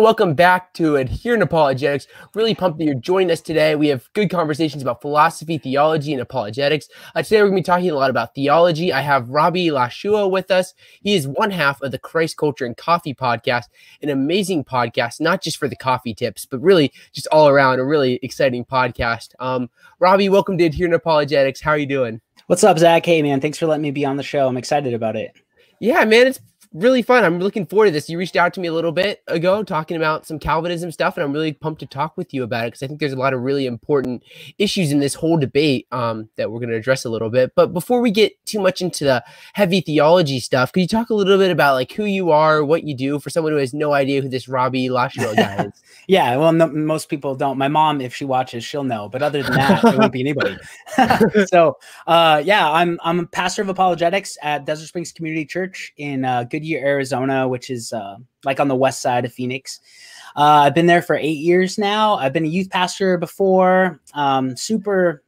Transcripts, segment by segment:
Welcome back to Adherent Apologetics. Really pumped that you're joining us today. We have good conversations about philosophy, theology, and apologetics. Uh, today, we're going to be talking a lot about theology. I have Robbie Lashua with us. He is one half of the Christ Culture and Coffee podcast, an amazing podcast, not just for the coffee tips, but really just all around a really exciting podcast. Um, Robbie, welcome to Adherent Apologetics. How are you doing? What's up, Zach? Hey, man. Thanks for letting me be on the show. I'm excited about it. Yeah, man, it's really fun. I'm looking forward to this. You reached out to me a little bit ago talking about some Calvinism stuff, and I'm really pumped to talk with you about it because I think there's a lot of really important issues in this whole debate um, that we're going to address a little bit. But before we get too much into the heavy theology stuff, could you talk a little bit about like who you are, what you do for someone who has no idea who this Robbie Lashua guy is? yeah, well, no, most people don't. My mom, if she watches, she'll know. But other than that, it won't be anybody. so, uh, yeah, I'm I'm a pastor of apologetics at Desert Springs Community Church in uh, Goodyear, Arizona which is uh, like on the west side of Phoenix. Uh, I've been there for eight years now. I've been a youth pastor before. Um, super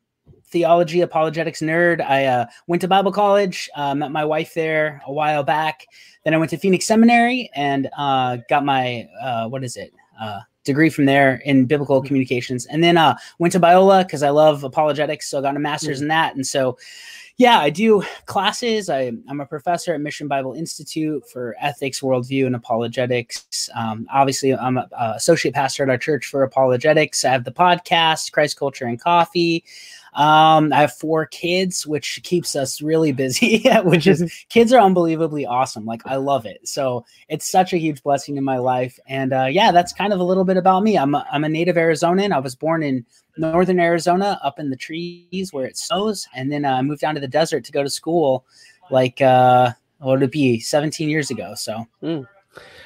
theology apologetics nerd. I uh, went to Bible college, uh, met my wife there a while back. Then I went to Phoenix Seminary and uh, got my uh, what is it? Uh, degree from there in biblical mm-hmm. communications and then uh went to biola because i love apologetics so i got a master's mm-hmm. in that and so yeah, I do classes. I, am a professor at Mission Bible Institute for ethics, worldview, and apologetics. Um, obviously, I'm an associate pastor at our church for apologetics. I have the podcast, Christ Culture and Coffee. Um, I have four kids, which keeps us really busy, which is kids are unbelievably awesome. Like I love it. So it's such a huge blessing in my life. And uh, yeah, that's kind of a little bit about me. I'm a, I'm a native Arizonan. I was born in northern Arizona, up in the trees where it snows, and then uh, I moved down to the desert to go to school. Like uh, what would it be? 17 years ago. So. Mm.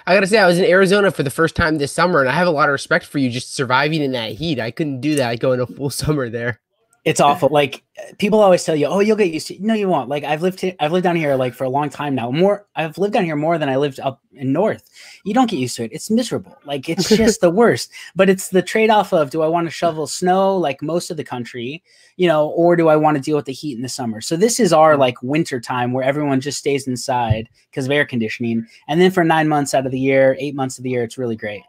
I gotta say, I was in Arizona for the first time this summer, and I have a lot of respect for you just surviving in that heat. I couldn't do that going a full summer there it's awful. Like people always tell you, "Oh, you'll get used to." it. No, you won't. Like I've lived, here, I've lived down here like for a long time now. More, I've lived down here more than I lived up in North. You don't get used to it. It's miserable. Like it's just the worst. But it's the trade off of do I want to shovel snow like most of the country, you know, or do I want to deal with the heat in the summer? So this is our like winter time where everyone just stays inside because of air conditioning, and then for nine months out of the year, eight months of the year, it's really great.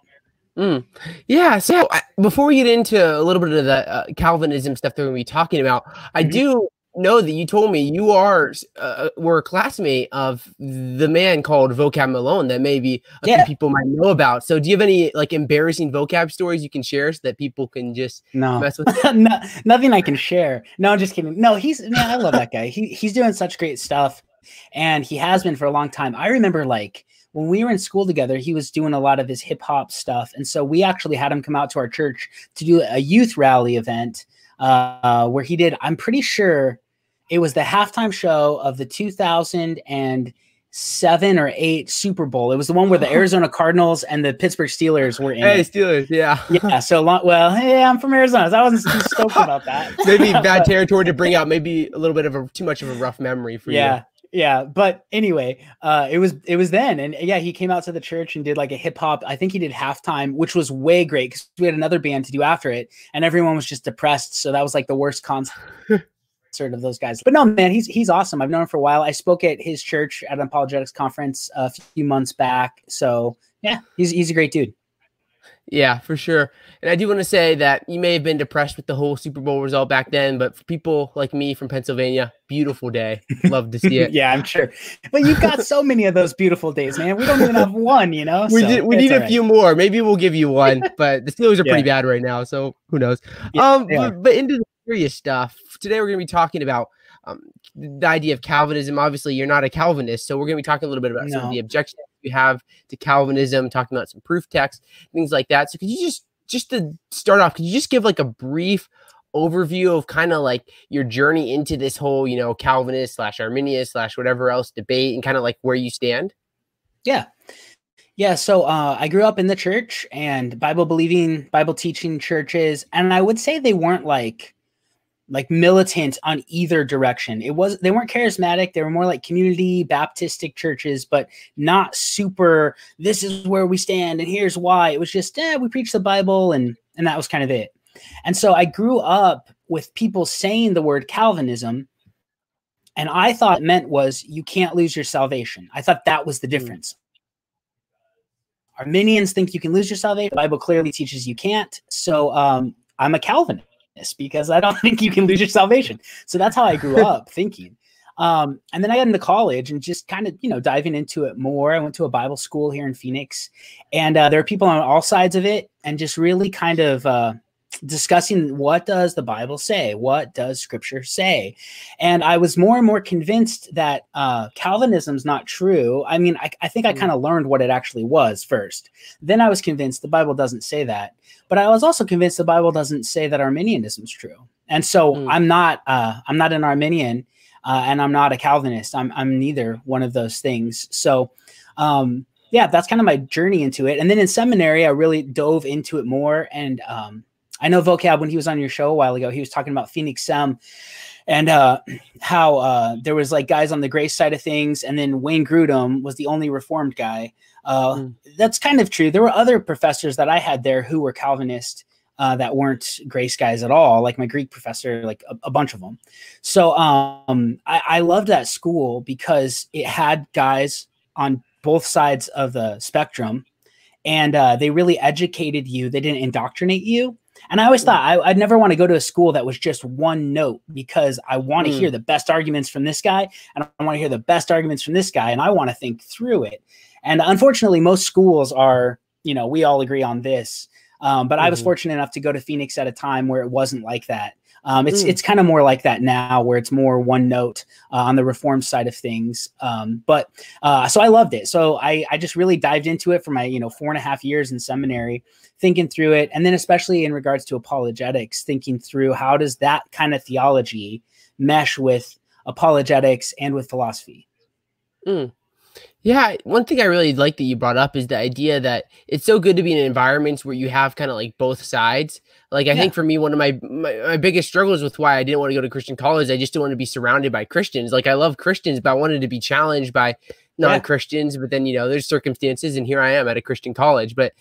Mm. Yeah. So I, before we get into a little bit of the uh, Calvinism stuff that we're going to be talking about, I mm-hmm. do know that you told me you are uh, were a classmate of the man called Vocab Malone that maybe a yeah. few people might know about. So do you have any like embarrassing vocab stories you can share so that people can just no, mess with? no nothing I can share. No, I'm just kidding. No, he's man, I love that guy. He he's doing such great stuff and he has been for a long time. I remember like when we were in school together, he was doing a lot of his hip hop stuff. And so we actually had him come out to our church to do a youth rally event uh, where he did, I'm pretty sure it was the halftime show of the 2007 or 8 Super Bowl. It was the one where the Arizona Cardinals and the Pittsburgh Steelers were in. Hey, Steelers, yeah. Yeah. So, long, well, hey, I'm from Arizona. So I wasn't too stoked about that. maybe bad territory to bring out, maybe a little bit of a too much of a rough memory for yeah. you. Yeah yeah but anyway uh it was it was then and yeah he came out to the church and did like a hip-hop i think he did halftime which was way great because we had another band to do after it and everyone was just depressed so that was like the worst concert of those guys. But no man he's he's awesome. I've known him for a while. I spoke at his church at an apologetics conference a few months back so yeah he's he's a great dude yeah, for sure. And I do want to say that you may have been depressed with the whole Super Bowl result back then, but for people like me from Pennsylvania, beautiful day. Love to see it. yeah, I'm sure. But you've got so many of those beautiful days, man. We don't even have one, you know. we so did, we need a right. few more. Maybe we'll give you one, but the Steelers are yeah. pretty bad right now, so who knows? Yeah, um, but, but into the serious stuff. Today we're going to be talking about um, the idea of Calvinism. Obviously, you're not a Calvinist, so we're going to be talking a little bit about no. some of the objections you have to Calvinism, talking about some proof text, things like that. So, could you just just to start off, could you just give like a brief overview of kind of like your journey into this whole, you know, Calvinist slash Arminius slash whatever else debate, and kind of like where you stand? Yeah. Yeah, so uh, I grew up in the church and Bible believing, Bible teaching churches, and I would say they weren't like like militant on either direction. It was they weren't charismatic, they were more like community Baptistic churches, but not super this is where we stand and here's why. It was just eh, we preach the Bible and and that was kind of it. And so I grew up with people saying the word Calvinism and I thought meant was you can't lose your salvation. I thought that was the hmm. difference. Arminians think you can lose your salvation. The Bible clearly teaches you can't. So um, I'm a Calvinist because I don't think you can lose your salvation. So that's how I grew up thinking. Um, and then I got into college and just kind of, you know, diving into it more. I went to a Bible school here in Phoenix, and uh, there are people on all sides of it, and just really kind of uh, discussing what does the bible say? What does scripture say? And i was more and more convinced that uh, calvinism's not true. I mean i, I think i mm. kind of learned what it actually was first. Then i was convinced the bible doesn't say that. But i was also convinced the bible doesn't say that arminianism's true. And so mm. i'm not uh, i'm not an arminian uh, and i'm not a calvinist. I'm, I'm neither one of those things. So um, yeah that's kind of my journey into it. And then in seminary i really dove into it more and um, I know vocab when he was on your show a while ago, he was talking about Phoenix Sem and uh, how uh, there was like guys on the grace side of things, and then Wayne Grudem was the only Reformed guy. Uh, mm. That's kind of true. There were other professors that I had there who were Calvinist. Uh, that weren't grace guys at all, like my Greek professor, like a, a bunch of them. So um, I, I loved that school because it had guys on both sides of the spectrum, and uh, they really educated you. They didn't indoctrinate you and I always thought I, would never want to go to a school that was just one note because I want to mm. hear the best arguments from this guy and I want to hear the best arguments from this guy and I want to think through it. And unfortunately, most schools are, you know, we all agree on this. Um, but mm-hmm. I was mm-hmm. fortunate enough to go to Phoenix at a time where it wasn't like that. Um, it's mm. it's kind of more like that now, where it's more one note uh, on the reform side of things. Um, but uh, so I loved it. So I I just really dived into it for my you know four and a half years in seminary, thinking through it, and then especially in regards to apologetics, thinking through how does that kind of theology mesh with apologetics and with philosophy. Mm. Yeah, one thing I really like that you brought up is the idea that it's so good to be in environments where you have kind of like both sides. Like I yeah. think for me, one of my, my, my biggest struggles with why I didn't want to go to Christian college, I just didn't want to be surrounded by Christians. Like I love Christians, but I wanted to be challenged by non-Christians. Yeah. But then you know, there's circumstances, and here I am at a Christian college. But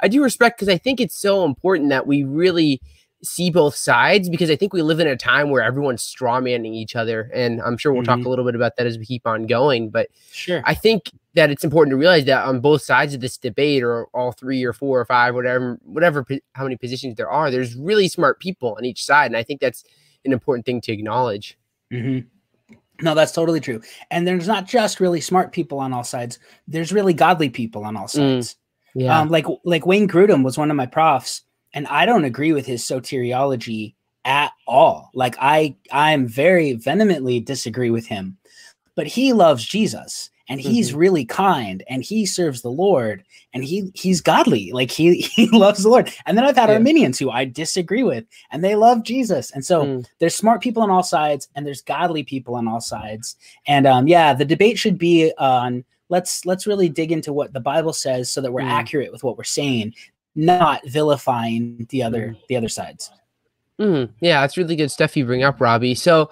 I do respect because I think it's so important that we really see both sides because I think we live in a time where everyone's strawmanning each other. And I'm sure we'll mm-hmm. talk a little bit about that as we keep on going. But sure, I think that it's important to realize that on both sides of this debate, or all three or four or five, whatever, whatever, how many positions there are, there's really smart people on each side. And I think that's an important thing to acknowledge. Mm-hmm. No, that's totally true. And there's not just really smart people on all sides. There's really godly people on all mm. sides. Mm. Yeah. Um, like like Wayne Grudem was one of my profs and I don't agree with his soteriology at all. Like I I'm very vehemently disagree with him. But he loves Jesus and he's mm-hmm. really kind and he serves the Lord and he he's godly. Like he he loves the Lord. And then I've had yeah. Arminians who I disagree with and they love Jesus. And so mm. there's smart people on all sides and there's godly people on all sides. And um yeah, the debate should be on let's let's really dig into what the Bible says so that we're mm. accurate with what we're saying not vilifying the other mm. the other sides. Mm, yeah, that's really good stuff you bring up, Robbie. So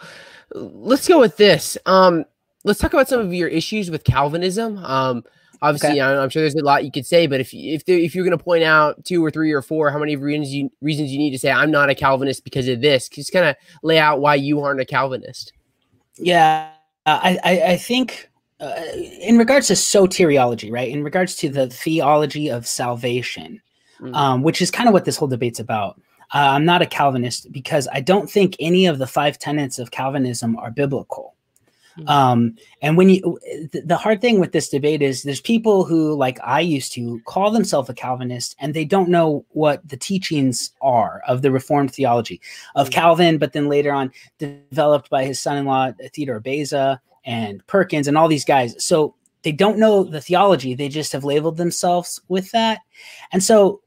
let's go with this. Um, let's talk about some of your issues with Calvinism. Um, obviously, okay. I'm sure there's a lot you could say, but if if there, if you're going to point out two or three or four, how many reasons you reasons you need to say I'm not a Calvinist because of this? Just kind of lay out why you aren't a Calvinist. Yeah, I I, I think. Uh, in regards to soteriology, right? In regards to the theology of salvation, mm-hmm. um, which is kind of what this whole debate's about. Uh, I'm not a Calvinist because I don't think any of the five tenets of Calvinism are biblical. Mm-hmm. Um, and when you, th- the hard thing with this debate is there's people who, like I used to, call themselves a Calvinist and they don't know what the teachings are of the Reformed theology of mm-hmm. Calvin, but then later on developed by his son in law, Theodore Beza and Perkins and all these guys. So they don't know the theology, they just have labeled themselves with that. And so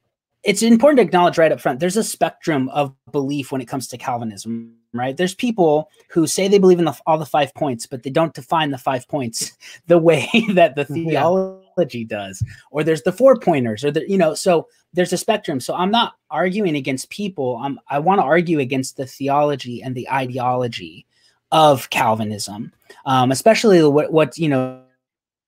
it's important to acknowledge right up front there's a spectrum of belief when it comes to calvinism right there's people who say they believe in the, all the five points but they don't define the five points the way that the theology yeah. does or there's the four pointers or the you know so there's a spectrum so i'm not arguing against people I'm, i want to argue against the theology and the ideology of calvinism um, especially what, what you know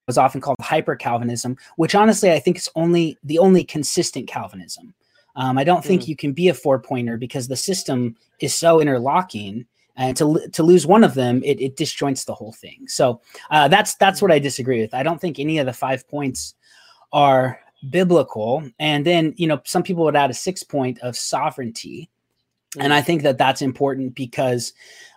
was often called hyper Calvinism, which honestly I think is only the only consistent Calvinism. Um, I don't think mm. you can be a four pointer because the system is so interlocking, and to to lose one of them, it, it disjoints the whole thing. So uh, that's that's what I disagree with. I don't think any of the five points are biblical. And then, you know, some people would add a six point of sovereignty. And I think that that's important because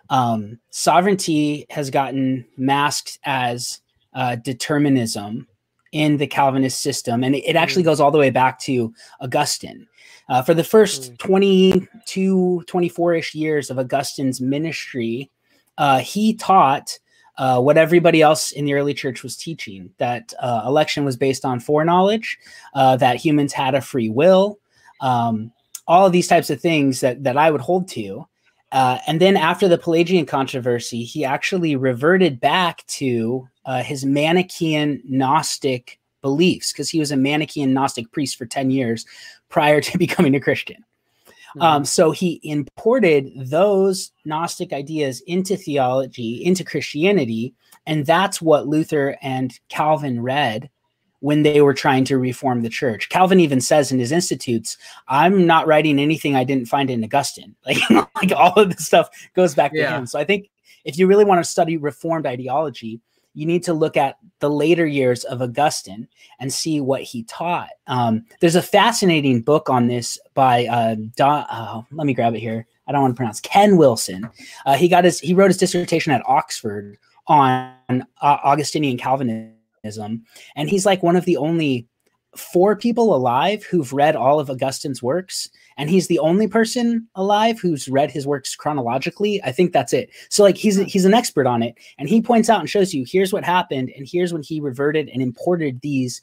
um, sovereignty has gotten masked as uh, determinism in the Calvinist system. And it, it actually mm. goes all the way back to Augustine. Uh, for the first mm. 22, 24 ish years of Augustine's ministry, uh, he taught uh, what everybody else in the early church was teaching that uh, election was based on foreknowledge, uh, that humans had a free will, um, all of these types of things that, that I would hold to. Uh, and then after the Pelagian controversy, he actually reverted back to uh, his Manichaean Gnostic beliefs because he was a Manichaean Gnostic priest for 10 years prior to becoming a Christian. Mm-hmm. Um, so he imported those Gnostic ideas into theology, into Christianity, and that's what Luther and Calvin read when they were trying to reform the church. Calvin even says in his institutes, I'm not writing anything I didn't find in Augustine. Like, like all of this stuff goes back to him. So I think if you really want to study reformed ideology, you need to look at the later years of Augustine and see what he taught. Um, there's a fascinating book on this by uh, Don, uh, let me grab it here. I don't want to pronounce Ken Wilson. Uh, he got his he wrote his dissertation at Oxford on uh, Augustinian Calvinism, and he's like one of the only four people alive who've read all of Augustine's works, and he's the only person alive who's read his works chronologically. I think that's it. So like he's he's an expert on it, and he points out and shows you here's what happened, and here's when he reverted and imported these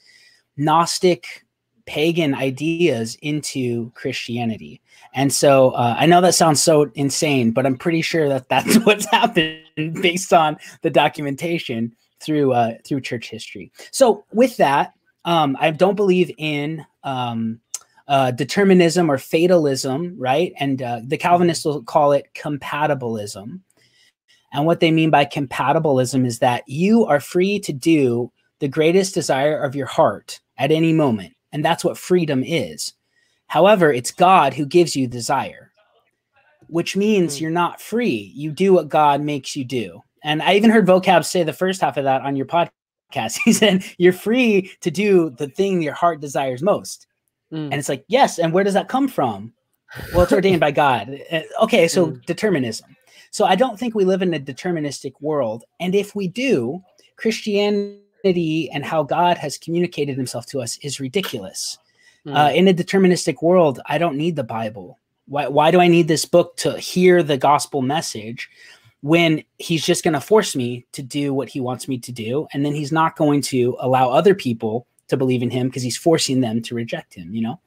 Gnostic pagan ideas into Christianity. And so uh, I know that sounds so insane, but I'm pretty sure that that's what's happened based on the documentation through uh, through church history. So with that, um, I don't believe in um, uh, determinism or fatalism, right? And uh, the Calvinists will call it compatibilism. And what they mean by compatibilism is that you are free to do the greatest desire of your heart at any moment. And that's what freedom is. However, it's God who gives you desire, which means mm. you're not free. You do what God makes you do. And I even heard vocab say the first half of that on your podcast. He said, You're free to do the thing your heart desires most. Mm. And it's like, Yes. And where does that come from? Well, it's ordained by God. Uh, okay. So mm. determinism. So I don't think we live in a deterministic world. And if we do, Christianity and how God has communicated himself to us is ridiculous. Mm. Uh, in a deterministic world, I don't need the Bible. Why, why do I need this book to hear the gospel message? When he's just going to force me to do what he wants me to do and then he's not going to allow other people to believe in him because he's forcing them to reject him you know?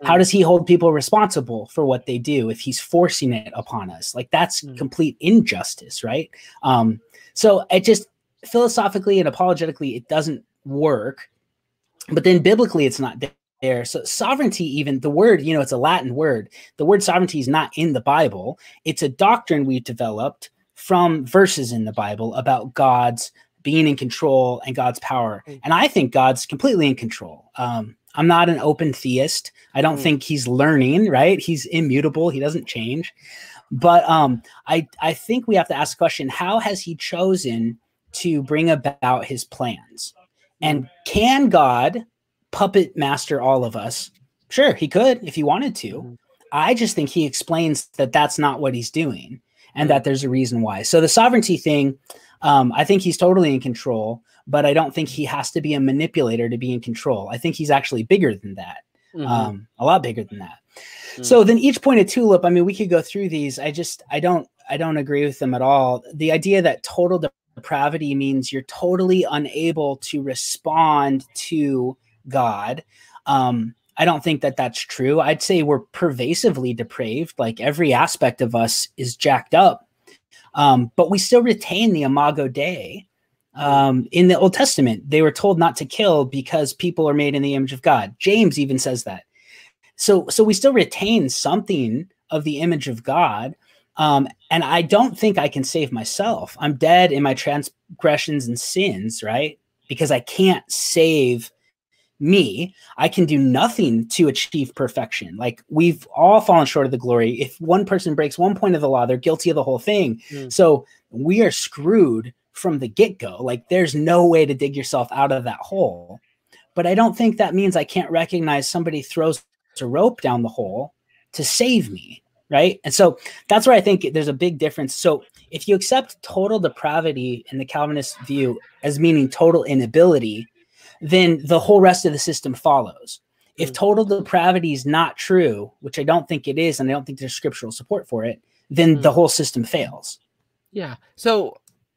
Mm. how does he hold people responsible for what they do if he's forcing it upon us? Like that's mm. complete injustice right? Um so it just philosophically and apologetically it doesn't work but then biblically it's not there. So sovereignty even the word you know it's a latin word. The word sovereignty is not in the bible. It's a doctrine we've developed from verses in the Bible about God's being in control and God's power. Mm. And I think God's completely in control. Um, I'm not an open theist. I don't mm. think he's learning, right? He's immutable. He doesn't change. But um, I, I think we have to ask the question how has he chosen to bring about his plans? And mm. can God puppet master all of us? Sure, he could if he wanted to. Mm-hmm. I just think he explains that that's not what he's doing and that there's a reason why. So the sovereignty thing, um, I think he's totally in control, but I don't think he has to be a manipulator to be in control. I think he's actually bigger than that, mm-hmm. um, a lot bigger than that. Mm-hmm. So then each point of tulip, I mean, we could go through these. I just, I don't, I don't agree with them at all. The idea that total depravity means you're totally unable to respond to God. Um, I don't think that that's true. I'd say we're pervasively depraved. Like every aspect of us is jacked up, um, but we still retain the imago Dei. Um, in the Old Testament, they were told not to kill because people are made in the image of God. James even says that. So, so we still retain something of the image of God. Um, and I don't think I can save myself. I'm dead in my transgressions and sins, right? Because I can't save me, I can do nothing to achieve perfection. Like we've all fallen short of the glory. If one person breaks one point of the law, they're guilty of the whole thing. Mm. So we are screwed from the get go. Like there's no way to dig yourself out of that hole. but I don't think that means I can't recognize somebody throws a rope down the hole to save me, right? And so that's where I think there's a big difference. So if you accept total depravity in the Calvinist view as meaning total inability, then the whole rest of the system follows. If mm. total depravity is not true, which I don't think it is, and I don't think there's scriptural support for it, then mm. the whole system fails. Yeah. So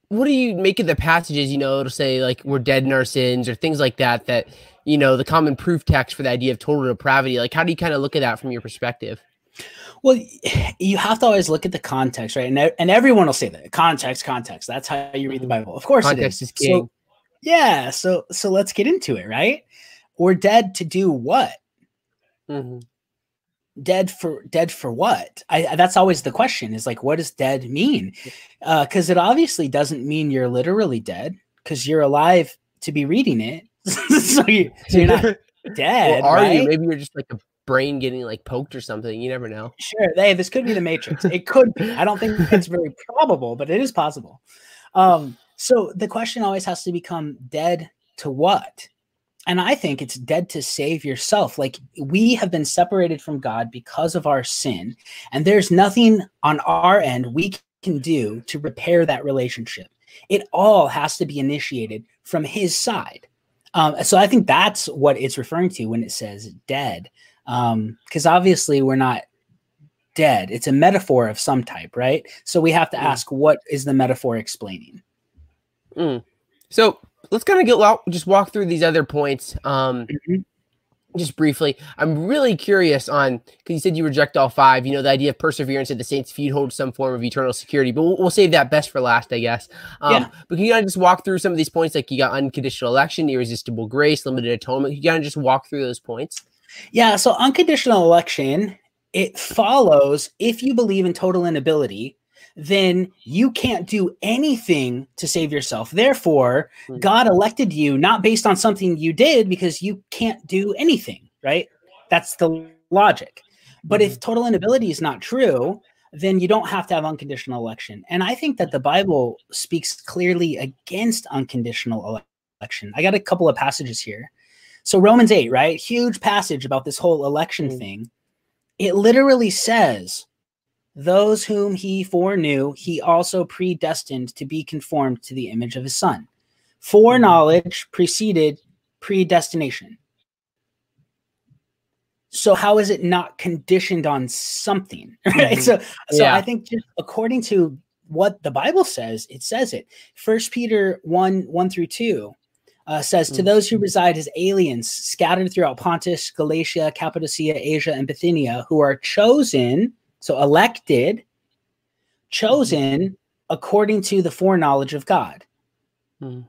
what do you make of the passages, you know, it'll say like we're dead in our sins or things like that, that, you know, the common proof text for the idea of total depravity. Like, how do you kind of look at that from your perspective? Well, you have to always look at the context, right? And, and everyone will say that context, context. That's how you read the mm-hmm. Bible. Of course, context is king. So, yeah. So, so let's get into it, right? We're dead to do what? Mm-hmm. Dead for dead for what? I, that's always the question is like what does dead mean? Because uh, it obviously doesn't mean you're literally dead because you're alive to be reading it. So, you, so you're not dead well, are right? you maybe you're just like a brain getting like poked or something you never know. Sure hey this could be the matrix. It could be. I don't think it's very probable but it is possible. Um so the question always has to become dead to what and I think it's dead to save yourself. Like we have been separated from God because of our sin, and there's nothing on our end we can do to repair that relationship. It all has to be initiated from His side. Um, so I think that's what it's referring to when it says dead, because um, obviously we're not dead. It's a metaphor of some type, right? So we have to ask, what is the metaphor explaining? Mm. So let's kind of get just walk through these other points. Um, mm-hmm. Just briefly, I'm really curious on because you said you reject all five. You know, the idea of perseverance at the saints' feet holds some form of eternal security, but we'll, we'll save that best for last, I guess. Um, yeah. But can you kind of just walk through some of these points? Like you got unconditional election, irresistible grace, limited atonement. You kind of just walk through those points. Yeah. So unconditional election, it follows if you believe in total inability, then you can't do anything to save yourself. Therefore, mm-hmm. God elected you not based on something you did because you can't do anything, right? That's the logic. But mm-hmm. if total inability is not true, then you don't have to have unconditional election. And I think that the Bible speaks clearly against unconditional election. I got a couple of passages here. So, Romans 8, right? Huge passage about this whole election mm-hmm. thing. It literally says, those whom he foreknew, he also predestined to be conformed to the image of his son. Foreknowledge preceded predestination. So how is it not conditioned on something? Right. Mm-hmm. So so yeah. I think just according to what the Bible says, it says it. First Peter 1, 1 through 2 uh, says, To those who mm-hmm. reside as aliens scattered throughout Pontus, Galatia, Cappadocia, Asia, and Bithynia, who are chosen so elected, chosen according to the foreknowledge of God. Hmm.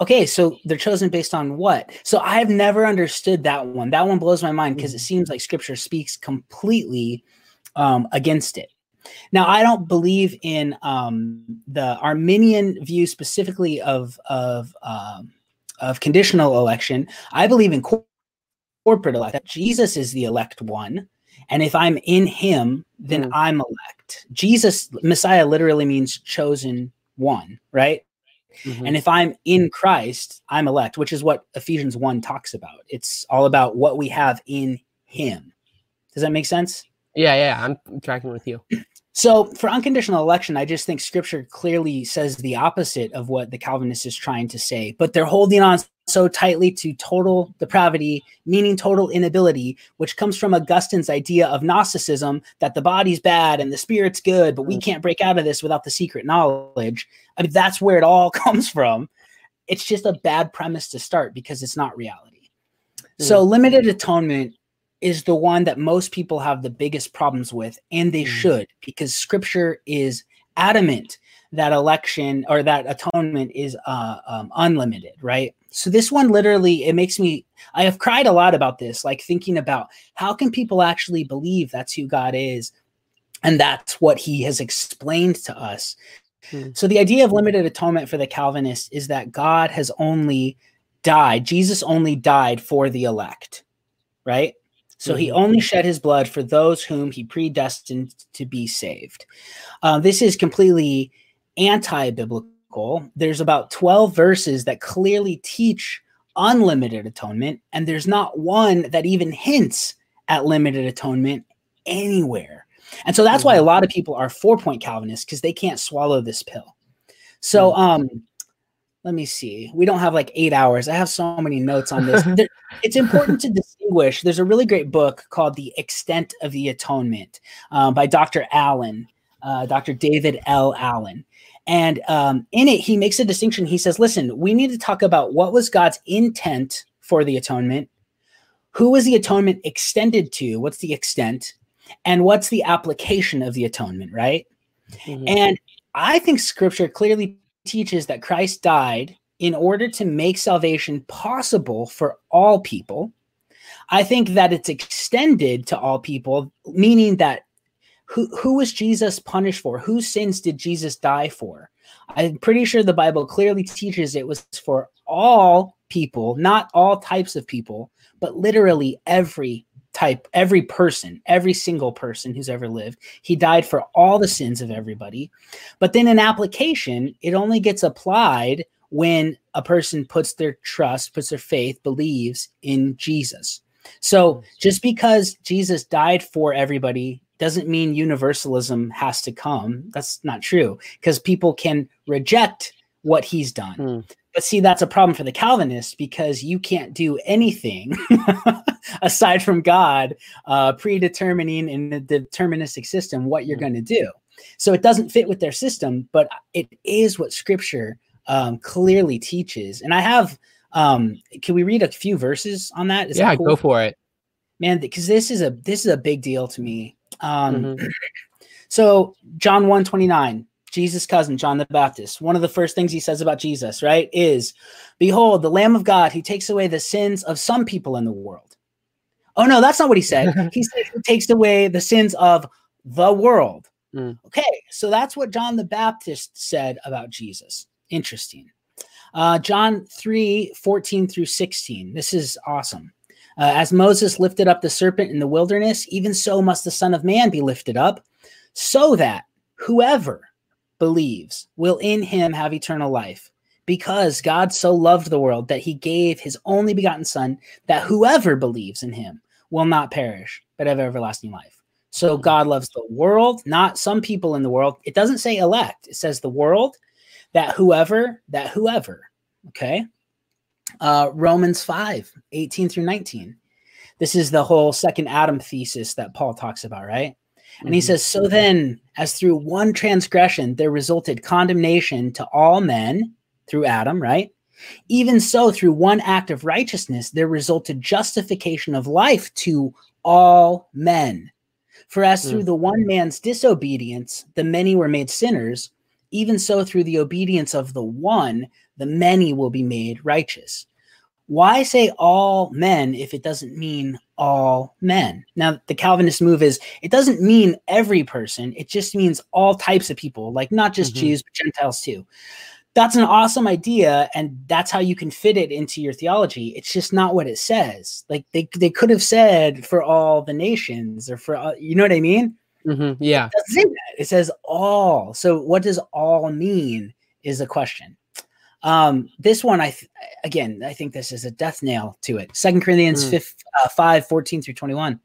Okay, so they're chosen based on what? So I've never understood that one. That one blows my mind because it hmm. seems like scripture speaks completely um, against it. Now, I don't believe in um, the Arminian view specifically of of um, of conditional election. I believe in corporate election. Jesus is the elect one. And if I'm in him, then mm. I'm elect. Jesus, Messiah literally means chosen one, right? Mm-hmm. And if I'm in Christ, I'm elect, which is what Ephesians 1 talks about. It's all about what we have in him. Does that make sense? Yeah, yeah, I'm tracking with you. So for unconditional election, I just think scripture clearly says the opposite of what the Calvinist is trying to say, but they're holding on so tightly to total depravity, meaning total inability, which comes from Augustine's idea of Gnosticism that the body's bad and the spirit's good, but we mm. can't break out of this without the secret knowledge. I mean, that's where it all comes from. It's just a bad premise to start because it's not reality. So, mm. limited atonement is the one that most people have the biggest problems with, and they mm. should, because scripture is adamant that election or that atonement is uh, um, unlimited, right? So this one literally, it makes me, I have cried a lot about this, like thinking about how can people actually believe that's who God is and that's what he has explained to us. Hmm. So the idea of limited atonement for the Calvinists is that God has only died, Jesus only died for the elect, right? So he mm-hmm. only shed his blood for those whom he predestined to be saved. Uh, this is completely anti biblical. There's about 12 verses that clearly teach unlimited atonement, and there's not one that even hints at limited atonement anywhere. And so that's why a mm-hmm. lot of people are four point Calvinists because they can't swallow this pill. So, mm. um, let me see. We don't have like eight hours. I have so many notes on this. there, it's important to distinguish. There's a really great book called The Extent of the Atonement um, by Dr. Allen, uh, Dr. David L. Allen. And um, in it, he makes a distinction. He says, listen, we need to talk about what was God's intent for the atonement, who was the atonement extended to, what's the extent, and what's the application of the atonement, right? Mm-hmm. And I think scripture clearly teaches that Christ died in order to make salvation possible for all people. I think that it's extended to all people, meaning that who who was Jesus punished for? Whose sins did Jesus die for? I'm pretty sure the Bible clearly teaches it was for all people, not all types of people, but literally every type, every person, every single person who's ever lived. He died for all the sins of everybody. But then in application, it only gets applied when a person puts their trust, puts their faith, believes in Jesus. So just because Jesus died for everybody doesn't mean universalism has to come. That's not true because people can reject what he's done. Mm. But see, that's a problem for the Calvinists because you can't do anything aside from God uh, predetermining in the deterministic system what you're mm. going to do. So it doesn't fit with their system, but it is what Scripture um, clearly teaches. And I have, um, can we read a few verses on that? Is yeah, that cool? go for it, man. Because this is a this is a big deal to me. Um, mm-hmm. So John 1 29, Jesus' cousin, John the Baptist, one of the first things he says about Jesus, right, is Behold, the Lamb of God who takes away the sins of some people in the world. Oh, no, that's not what he said. he said he takes away the sins of the world. Mm. Okay, so that's what John the Baptist said about Jesus. Interesting. Uh, John 3 14 through 16. This is awesome. Uh, as Moses lifted up the serpent in the wilderness, even so must the Son of Man be lifted up, so that whoever believes will in him have eternal life. Because God so loved the world that he gave his only begotten Son, that whoever believes in him will not perish, but have everlasting life. So God loves the world, not some people in the world. It doesn't say elect, it says the world, that whoever, that whoever. Okay. Uh, Romans 5 18 through 19. This is the whole second Adam thesis that Paul talks about, right? And he mm-hmm. says, So then, as through one transgression there resulted condemnation to all men through Adam, right? Even so, through one act of righteousness, there resulted justification of life to all men. For as mm. through the one man's disobedience, the many were made sinners, even so, through the obedience of the one, the many will be made righteous. Why say all men if it doesn't mean all men? Now, the Calvinist move is it doesn't mean every person, it just means all types of people, like not just mm-hmm. Jews, but Gentiles too. That's an awesome idea, and that's how you can fit it into your theology. It's just not what it says. Like they, they could have said for all the nations or for, all, you know what I mean? Mm-hmm. Yeah. It, it says all. So, what does all mean is a question. Um, this one, I th- again, I think this is a death nail to it. Second Corinthians mm. 5, uh, 5 14 through 21.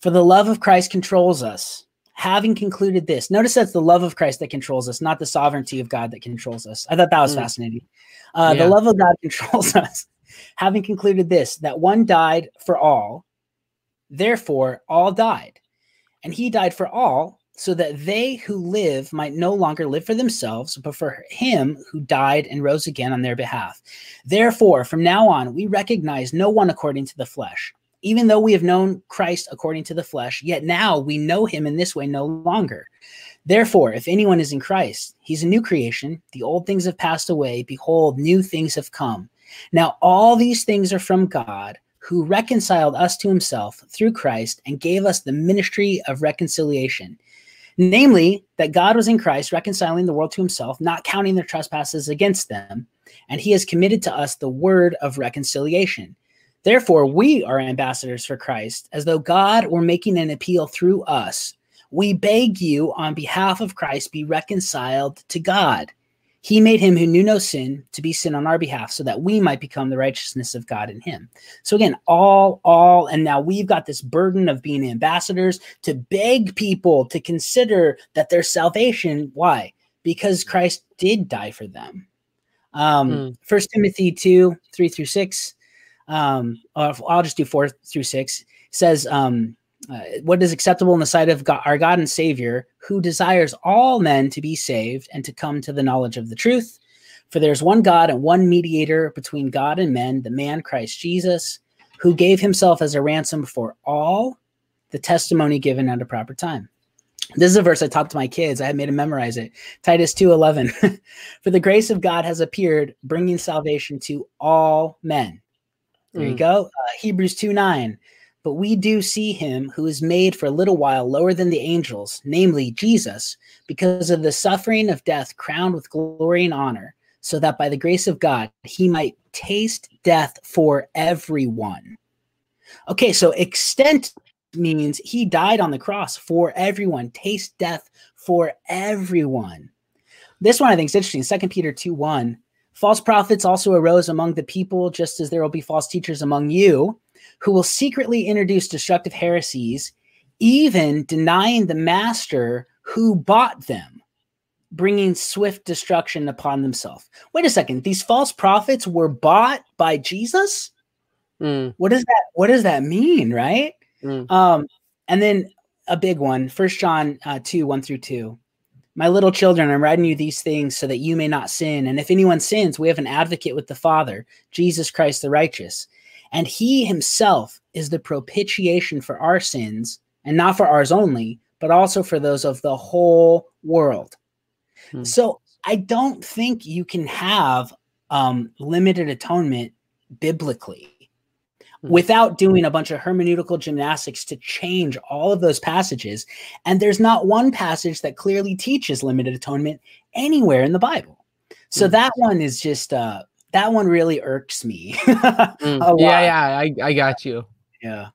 For the love of Christ controls us, having concluded this. Notice that's the love of Christ that controls us, not the sovereignty of God that controls us. I thought that was mm. fascinating. Uh, yeah. The love of God controls us, having concluded this, that one died for all, therefore all died. And he died for all so that they who live might no longer live for themselves, but for him who died and rose again on their behalf. Therefore, from now on, we recognize no one according to the flesh. Even though we have known Christ according to the flesh, yet now we know him in this way no longer. Therefore, if anyone is in Christ, he's a new creation. The old things have passed away. Behold, new things have come. Now, all these things are from God, who reconciled us to himself through Christ and gave us the ministry of reconciliation namely that God was in Christ reconciling the world to himself, not counting their trespasses against them, and he has committed to us the word of reconciliation. Therefore, we are ambassadors for Christ, as though God were making an appeal through us. We beg you, on behalf of Christ, be reconciled to God. He made him who knew no sin to be sin on our behalf so that we might become the righteousness of God in him. So again, all, all, and now we've got this burden of being ambassadors to beg people to consider that their salvation, why? Because Christ did die for them. Um, mm. First Timothy 2, 3 through 6. Um, I'll just do four through six. Says, um, uh, what is acceptable in the sight of God, our God and Savior, who desires all men to be saved and to come to the knowledge of the truth. For there's one God and one mediator between God and men, the man Christ Jesus, who gave himself as a ransom for all, the testimony given at a proper time. This is a verse I taught to my kids. I had made them memorize it. Titus 2:11. For the grace of God has appeared, bringing salvation to all men. There mm. you go. Uh, Hebrews 2 9. But we do see him who is made for a little while lower than the angels, namely Jesus, because of the suffering of death, crowned with glory and honor, so that by the grace of God he might taste death for everyone. Okay, so extent means he died on the cross for everyone, taste death for everyone. This one I think is interesting. Second Peter 2 1. False prophets also arose among the people, just as there will be false teachers among you who will secretly introduce destructive heresies, even denying the master who bought them, bringing swift destruction upon themselves. Wait a second, these false prophets were bought by Jesus? Mm. What does that what does that mean, right? Mm. Um, and then a big one, First John uh, 2, 1 through 2. My little children, I'm writing you these things so that you may not sin. And if anyone sins, we have an advocate with the Father, Jesus Christ the righteous. And he himself is the propitiation for our sins, and not for ours only, but also for those of the whole world. Hmm. So I don't think you can have um, limited atonement biblically hmm. without doing a bunch of hermeneutical gymnastics to change all of those passages. And there's not one passage that clearly teaches limited atonement anywhere in the Bible. So hmm. that one is just uh, that one really irks me. mm, yeah, yeah, I, I got you. Yeah.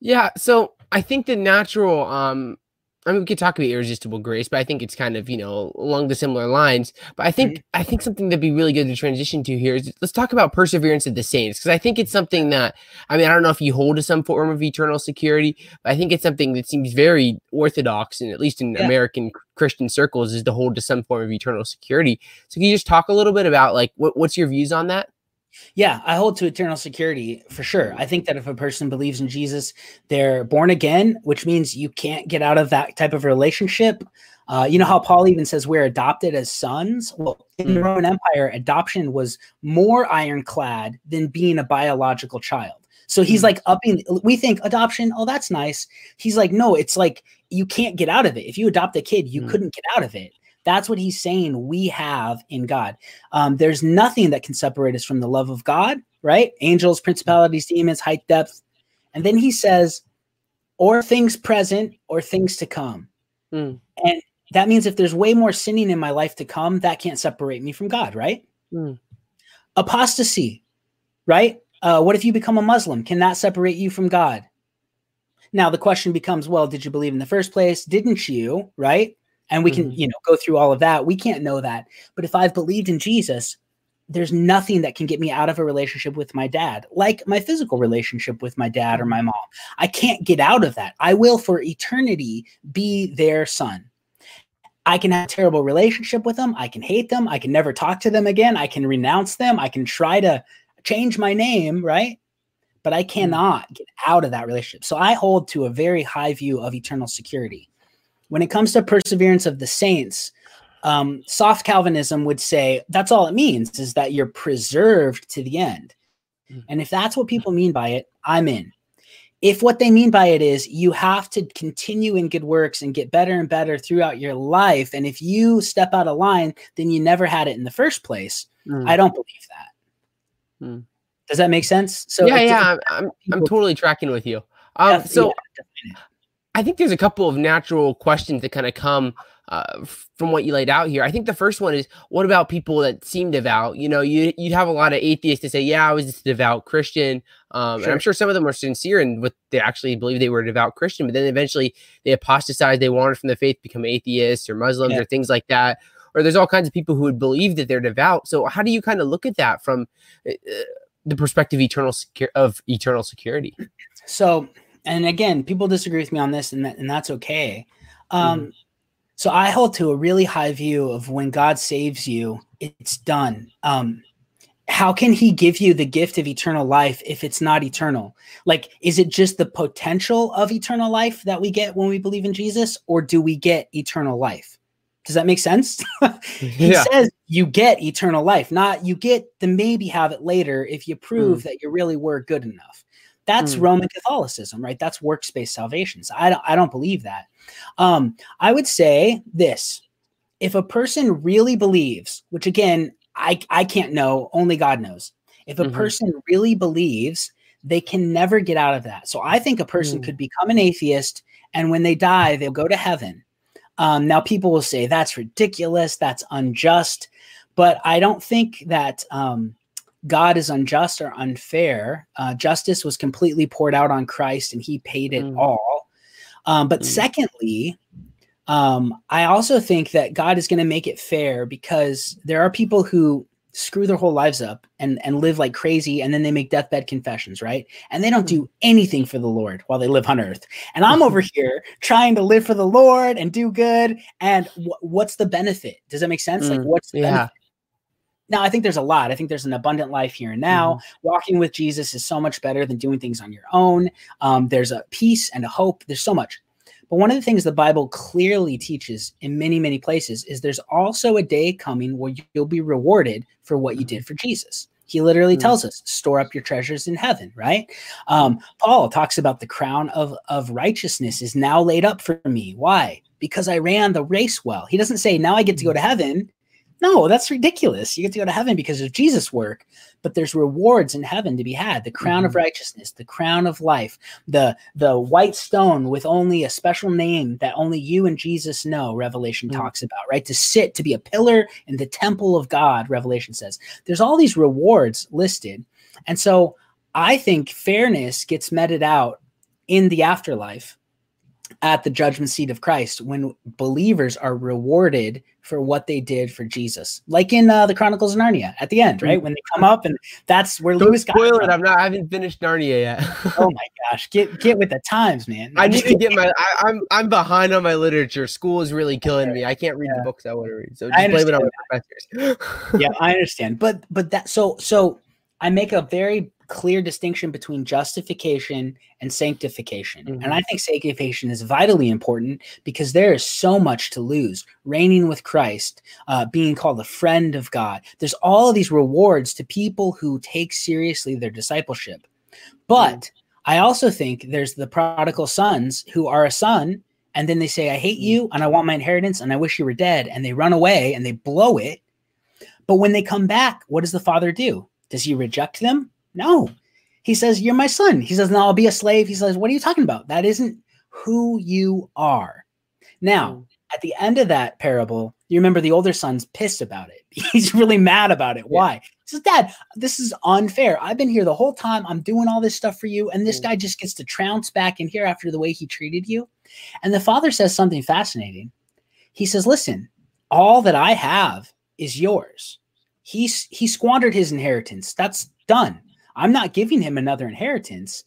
Yeah. So I think the natural um I mean, we could talk about irresistible grace, but I think it's kind of you know along the similar lines. But I think mm-hmm. I think something that'd be really good to transition to here is let's talk about perseverance of the saints because I think it's something that I mean I don't know if you hold to some form of eternal security, but I think it's something that seems very orthodox and at least in yeah. American Christian circles is to hold to some form of eternal security. So can you just talk a little bit about like what, what's your views on that? Yeah, I hold to eternal security for sure. I think that if a person believes in Jesus, they're born again, which means you can't get out of that type of relationship. Uh, you know how Paul even says we're adopted as sons? Well, in the hmm. Roman Empire, adoption was more ironclad than being a biological child. So he's hmm. like upping, we think adoption, oh, that's nice. He's like, no, it's like you can't get out of it. If you adopt a kid, you mm. couldn't get out of it. That's what he's saying we have in God. Um, there's nothing that can separate us from the love of God, right? Angels, principalities, demons, height, depth. And then he says, or things present or things to come. Mm. And that means if there's way more sinning in my life to come, that can't separate me from God, right? Mm. Apostasy, right? Uh, what if you become a Muslim? Can that separate you from God? Now the question becomes, well, did you believe in the first place? Didn't you? Right? And we can mm-hmm. you know go through all of that we can't know that. But if i've believed in jesus there's nothing that can get me out of a relationship with my dad like my physical relationship with my dad or my mom. I can't get out of that. I will for eternity be their son. I can have a terrible relationship with them. I can hate them. I can never talk to them again. I can renounce them. I can try to change my name right? But i mm. cannot get out of that relationship. So i hold to a very high view of eternal security when it comes to perseverance of the saints, um, soft Calvinism would say that's all it means is that you're preserved to the end. Hmm. And if that's what people mean by it, I'm in. If what they mean by it is you have to continue in good works and get better and better throughout your life, and if you step out of line, then you never had it in the first place. Mm. I don't believe that. Mm. Does that make sense? So yeah, yeah, I'm, I'm, I'm totally tracking with you. Um, so yeah, I think there's a couple of natural questions that kind of come uh, from what you laid out here. I think the first one is, what about people that seem devout? You know, you you'd have a lot of atheists to say, "Yeah, I was just a devout Christian," um, sure. and I'm sure some of them are sincere and what they actually believe they were a devout Christian, but then eventually they apostatized, they wandered from the faith, become atheists or Muslims yeah. or things like that. or there's all kinds of people who would believe that they're devout. So how do you kind of look at that from uh, the perspective eternal secu- of eternal security? So, and again, people disagree with me on this, and that, and that's okay. Um, mm-hmm. So I hold to a really high view of when God saves you, it's done. Um, how can he give you the gift of eternal life if it's not eternal? Like, is it just the potential of eternal life that we get when we believe in Jesus, or do we get eternal life? Does that make sense? he yeah. says you get eternal life, not you get to maybe have it later if you prove mm. that you really were good enough. That's mm. Roman Catholicism, right? That's works-based salvation. So I don't, I don't believe that. Um, I would say this: if a person really believes, which again I I can't know, only God knows. If a mm-hmm. person really believes, they can never get out of that. So I think a person mm. could become an atheist and when they die, they'll go to heaven. Um, now people will say that's ridiculous, that's unjust, but I don't think that um, God is unjust or unfair. Uh, justice was completely poured out on Christ and he paid it mm. all. Um, but mm. secondly, um, I also think that God is going to make it fair because there are people who screw their whole lives up and and live like crazy and then they make deathbed confessions right and they don't do hmm. anything for the lord while they live on earth and i'm over here trying to live for the lord and do good and w- what's the benefit does that make sense mm, like what's the yeah benefit? Now i think there's a lot i think there's an abundant life here and now mm. walking with jesus is so much better than doing things on your own um, there's a peace and a hope there's so much but one of the things the Bible clearly teaches in many, many places is there's also a day coming where you'll be rewarded for what you did for Jesus. He literally mm-hmm. tells us, store up your treasures in heaven, right? Um, Paul talks about the crown of, of righteousness is now laid up for me. Why? Because I ran the race well. He doesn't say, now I get to go to heaven. No, that's ridiculous. You get to go to heaven because of Jesus' work, but there's rewards in heaven to be had. The crown mm-hmm. of righteousness, the crown of life, the the white stone with only a special name that only you and Jesus know, Revelation mm-hmm. talks about, right? To sit, to be a pillar in the temple of God, Revelation says. There's all these rewards listed. And so I think fairness gets meted out in the afterlife at the judgment seat of Christ when believers are rewarded for what they did for Jesus, like in uh, the Chronicles of Narnia at the end, right? When they come up, and that's where Don't Lewis got. Spoil it! I'm not. I haven't finished Narnia yet. oh my gosh, get get with the times, man. I need to get my. I, am I'm, I'm behind on my literature. School is really killing me. I can't read yeah. the books I want to read, so just blame it on my professors. yeah, I understand, but but that so so I make a very clear distinction between justification and sanctification. Mm-hmm. And I think sanctification is vitally important because there is so much to lose. Reigning with Christ, uh, being called a friend of God. There's all of these rewards to people who take seriously their discipleship. But mm-hmm. I also think there's the prodigal sons who are a son and then they say, I hate you and I want my inheritance and I wish you were dead. And they run away and they blow it. But when they come back, what does the father do? Does he reject them? No. He says, You're my son. He says, No, I'll be a slave. He says, What are you talking about? That isn't who you are. Now, mm. at the end of that parable, you remember the older son's pissed about it. He's really mad about it. Yeah. Why? He says, Dad, this is unfair. I've been here the whole time. I'm doing all this stuff for you. And this mm. guy just gets to trounce back in here after the way he treated you. And the father says something fascinating. He says, Listen, all that I have is yours. He's he squandered his inheritance. That's done. I'm not giving him another inheritance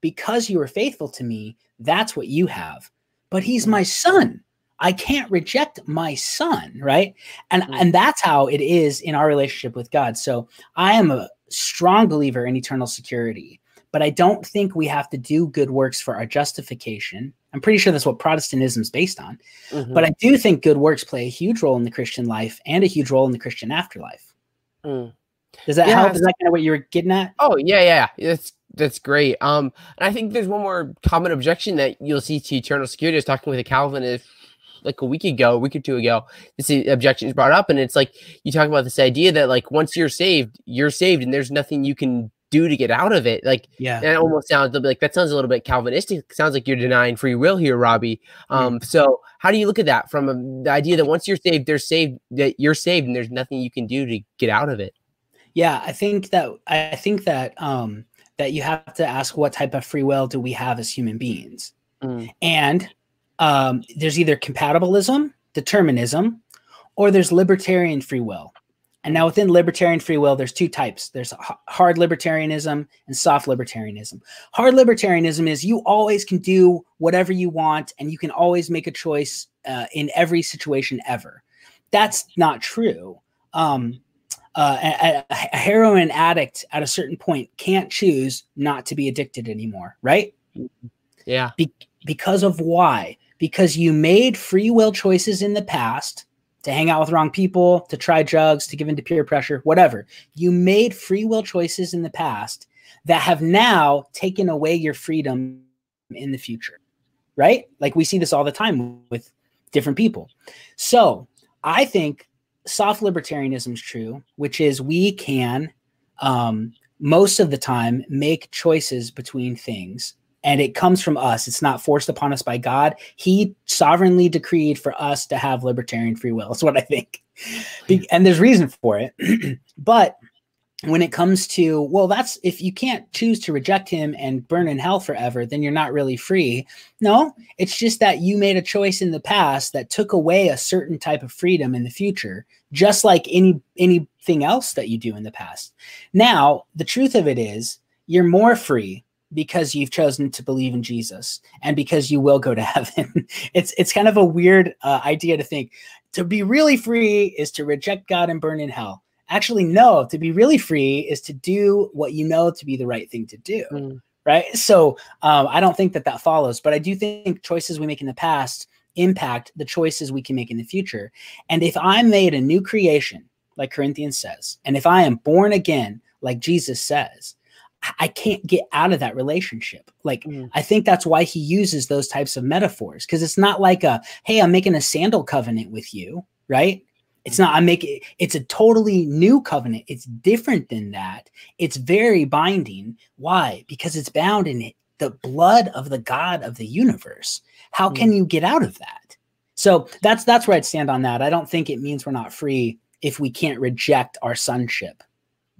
because you were faithful to me. That's what you have. But he's my son. I can't reject my son, right? And mm-hmm. and that's how it is in our relationship with God. So I am a strong believer in eternal security, but I don't think we have to do good works for our justification. I'm pretty sure that's what Protestantism is based on. Mm-hmm. But I do think good works play a huge role in the Christian life and a huge role in the Christian afterlife. Mm. Does that yeah, help? Is that kind of what you were getting at? Oh yeah, yeah. That's that's great. Um, and I think there's one more common objection that you'll see to eternal security. I was talking with a Calvinist like a week ago, a week or two ago. This objection is brought up, and it's like you talk about this idea that like once you're saved, you're saved, and there's nothing you can do to get out of it. Like, yeah, that almost sounds like that sounds a little bit Calvinistic. It sounds like you're denying free will here, Robbie. Um, mm. so how do you look at that from um, the idea that once you're saved, they're saved, that you're saved, and there's nothing you can do to get out of it? Yeah, I think that I think that um, that you have to ask what type of free will do we have as human beings, mm. and um, there's either compatibilism, determinism, or there's libertarian free will. And now within libertarian free will, there's two types. There's hard libertarianism and soft libertarianism. Hard libertarianism is you always can do whatever you want and you can always make a choice uh, in every situation ever. That's not true. Um, uh, a, a, heroin addict at a certain point can't choose not to be addicted anymore, right? Yeah. Be- because of why? Because you made free will choices in the past to hang out with wrong people, to try drugs, to give into peer pressure, whatever. You made free will choices in the past that have now taken away your freedom in the future, right? Like we see this all the time with different people. So I think soft libertarianism is true, which is we can, um, most of the time, make choices between things and it comes from us. It's not forced upon us by God. He sovereignly decreed for us to have libertarian free will. That's what I think. and there's reason for it. but when it comes to, well, that's if you can't choose to reject him and burn in hell forever, then you're not really free. No, it's just that you made a choice in the past that took away a certain type of freedom in the future, just like any anything else that you do in the past. Now, the truth of it is, you're more free because you've chosen to believe in Jesus and because you will go to heaven. it's it's kind of a weird uh, idea to think to be really free is to reject God and burn in hell. Actually, no. To be really free is to do what you know to be the right thing to do. Mm. Right. So um, I don't think that that follows, but I do think choices we make in the past impact the choices we can make in the future. And if I'm made a new creation, like Corinthians says, and if I am born again, like Jesus says, I can't get out of that relationship. Like, mm. I think that's why he uses those types of metaphors because it's not like a, hey, I'm making a sandal covenant with you, right? It's not, I make it, it's a totally new covenant. It's different than that. It's very binding. Why? Because it's bound in it, the blood of the God of the universe. How mm. can you get out of that? So that's, that's where I'd stand on that. I don't think it means we're not free if we can't reject our sonship.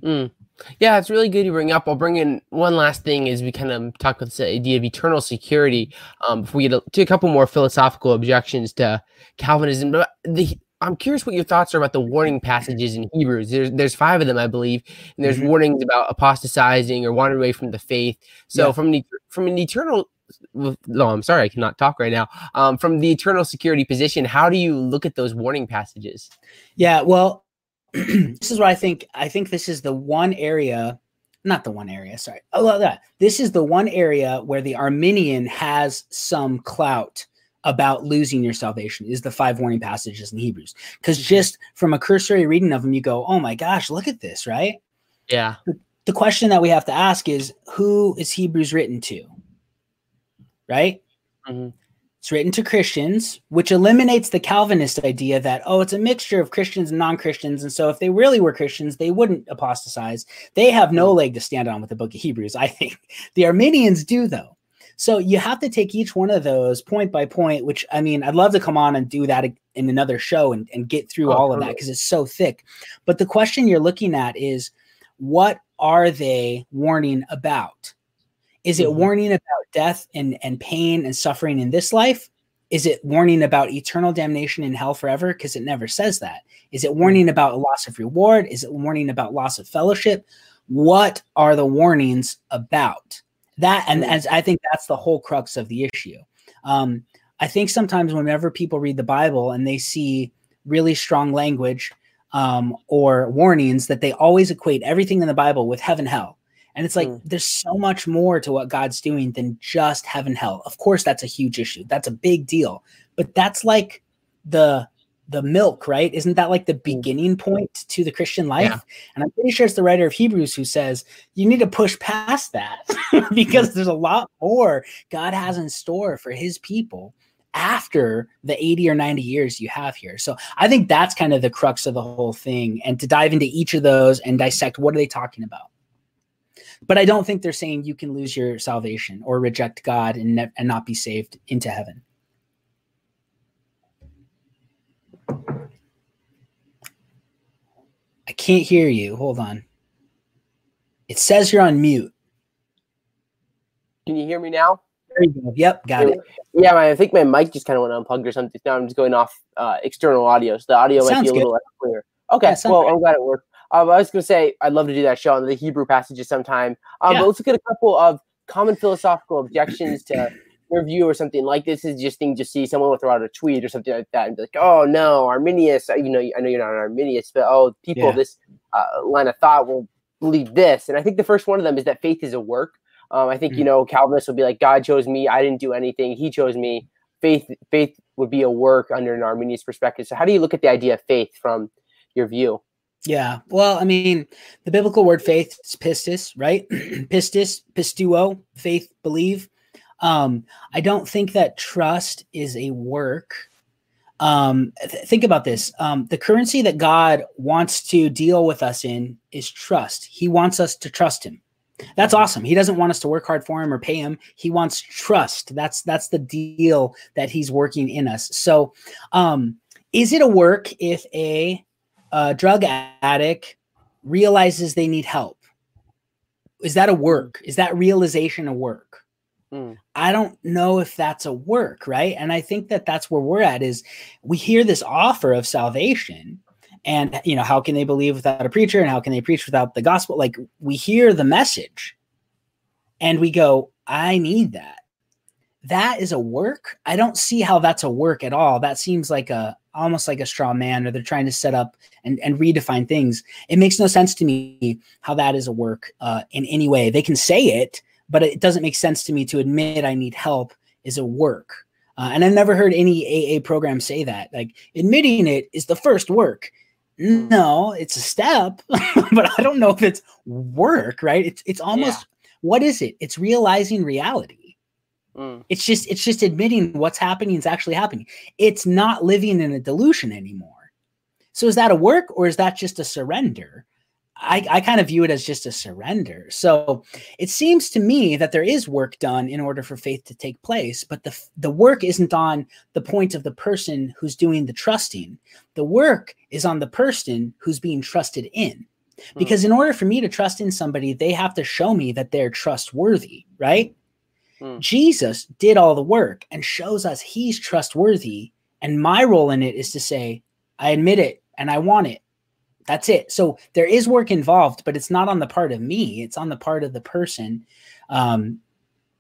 Mm. Yeah, it's really good you bring up. I'll bring in one last thing as we kind of talk about this idea of eternal security. Um, before we get to a couple more philosophical objections to Calvinism, but the, I'm curious what your thoughts are about the warning passages in Hebrews. There's there's five of them, I believe, and there's mm-hmm. warnings about apostatizing or wandering away from the faith. So yeah. from an from an eternal no, I'm sorry, I cannot talk right now. Um, from the eternal security position, how do you look at those warning passages? Yeah, well, this is what I think. I think this is the one area, not the one area, sorry. Oh, that. This is the one area where the Arminian has some clout about losing your salvation is the five warning passages in Hebrews. Because mm-hmm. just from a cursory reading of them, you go, oh my gosh, look at this, right? Yeah. The question that we have to ask is who is Hebrews written to? Right? Mm-hmm. It's written to Christians, which eliminates the Calvinist idea that, oh, it's a mixture of Christians and non Christians. And so if they really were Christians, they wouldn't apostatize. They have no leg to stand on with the book of Hebrews, I think. The Arminians do, though. So you have to take each one of those point by point, which I mean, I'd love to come on and do that in another show and, and get through oh, all of that because it's so thick. But the question you're looking at is what are they warning about? Is it mm-hmm. warning about death and, and pain and suffering in this life? Is it warning about eternal damnation in hell forever? Because it never says that. Is it warning mm-hmm. about loss of reward? Is it warning about loss of fellowship? What are the warnings about? That and as I think that's the whole crux of the issue. Um, I think sometimes whenever people read the Bible and they see really strong language um, or warnings, that they always equate everything in the Bible with heaven, hell. And it's like mm. there's so much more to what God's doing than just heaven hell. Of course that's a huge issue. That's a big deal. But that's like the the milk, right? Isn't that like the mm. beginning point to the Christian life? Yeah. And I'm pretty sure it's the writer of Hebrews who says you need to push past that because there's a lot more God has in store for his people after the 80 or 90 years you have here. So I think that's kind of the crux of the whole thing. And to dive into each of those and dissect what are they talking about? But I don't think they're saying you can lose your salvation or reject God and, ne- and not be saved into heaven. I can't hear you. Hold on. It says you're on mute. Can you hear me now? There you go. Yep, got it. Yeah, I think my mic just kind of went unplugged or something. Now I'm just going off uh, external audio, so the audio might be a good. little less clear. Okay, well, I'm glad it worked. Um, I was going to say I'd love to do that show on the Hebrew passages sometime. Um, yeah. But let's look at a couple of common philosophical objections to your view or something like this. Is just thing to see someone will throw out a tweet or something like that and be like, "Oh no, Arminian." Uh, you know, I know you're not an Arminian, but oh, people yeah. this uh, line of thought will believe this. And I think the first one of them is that faith is a work. Um, I think mm-hmm. you know Calvinists will be like, God chose me, I didn't do anything, He chose me. Faith, faith would be a work under an Arminian perspective. So, how do you look at the idea of faith from your view? Yeah. Well, I mean, the biblical word faith is pistis, right? pistis, pisteuo, faith, believe. Um, I don't think that trust is a work. Um, th- think about this. Um, the currency that God wants to deal with us in is trust. He wants us to trust him. That's awesome. He doesn't want us to work hard for him or pay him. He wants trust. That's that's the deal that he's working in us. So, um, is it a work if a, a drug addict realizes they need help? Is that a work? Is that realization a work? Mm. I don't know if that's a work, right? And I think that that's where we're at is we hear this offer of salvation and you know how can they believe without a preacher and how can they preach without the gospel like we hear the message and we go I need that. That is a work. I don't see how that's a work at all. That seems like a almost like a straw man or they're trying to set up and, and redefine things. It makes no sense to me how that is a work uh, in any way. They can say it, but it doesn't make sense to me to admit I need help is a work. Uh, and I've never heard any AA program say that. Like admitting it is the first work. No, it's a step, but I don't know if it's work, right? It's it's almost yeah. what is it? It's realizing reality. Mm. It's just it's just admitting what's happening is actually happening. It's not living in a delusion anymore. So is that a work or is that just a surrender? I, I kind of view it as just a surrender. So it seems to me that there is work done in order for faith to take place, but the the work isn't on the point of the person who's doing the trusting. The work is on the person who's being trusted in. Hmm. Because in order for me to trust in somebody, they have to show me that they're trustworthy, right? Mm. Jesus did all the work and shows us he's trustworthy. And my role in it is to say, I admit it and I want it that's it. So there is work involved, but it's not on the part of me. It's on the part of the person um,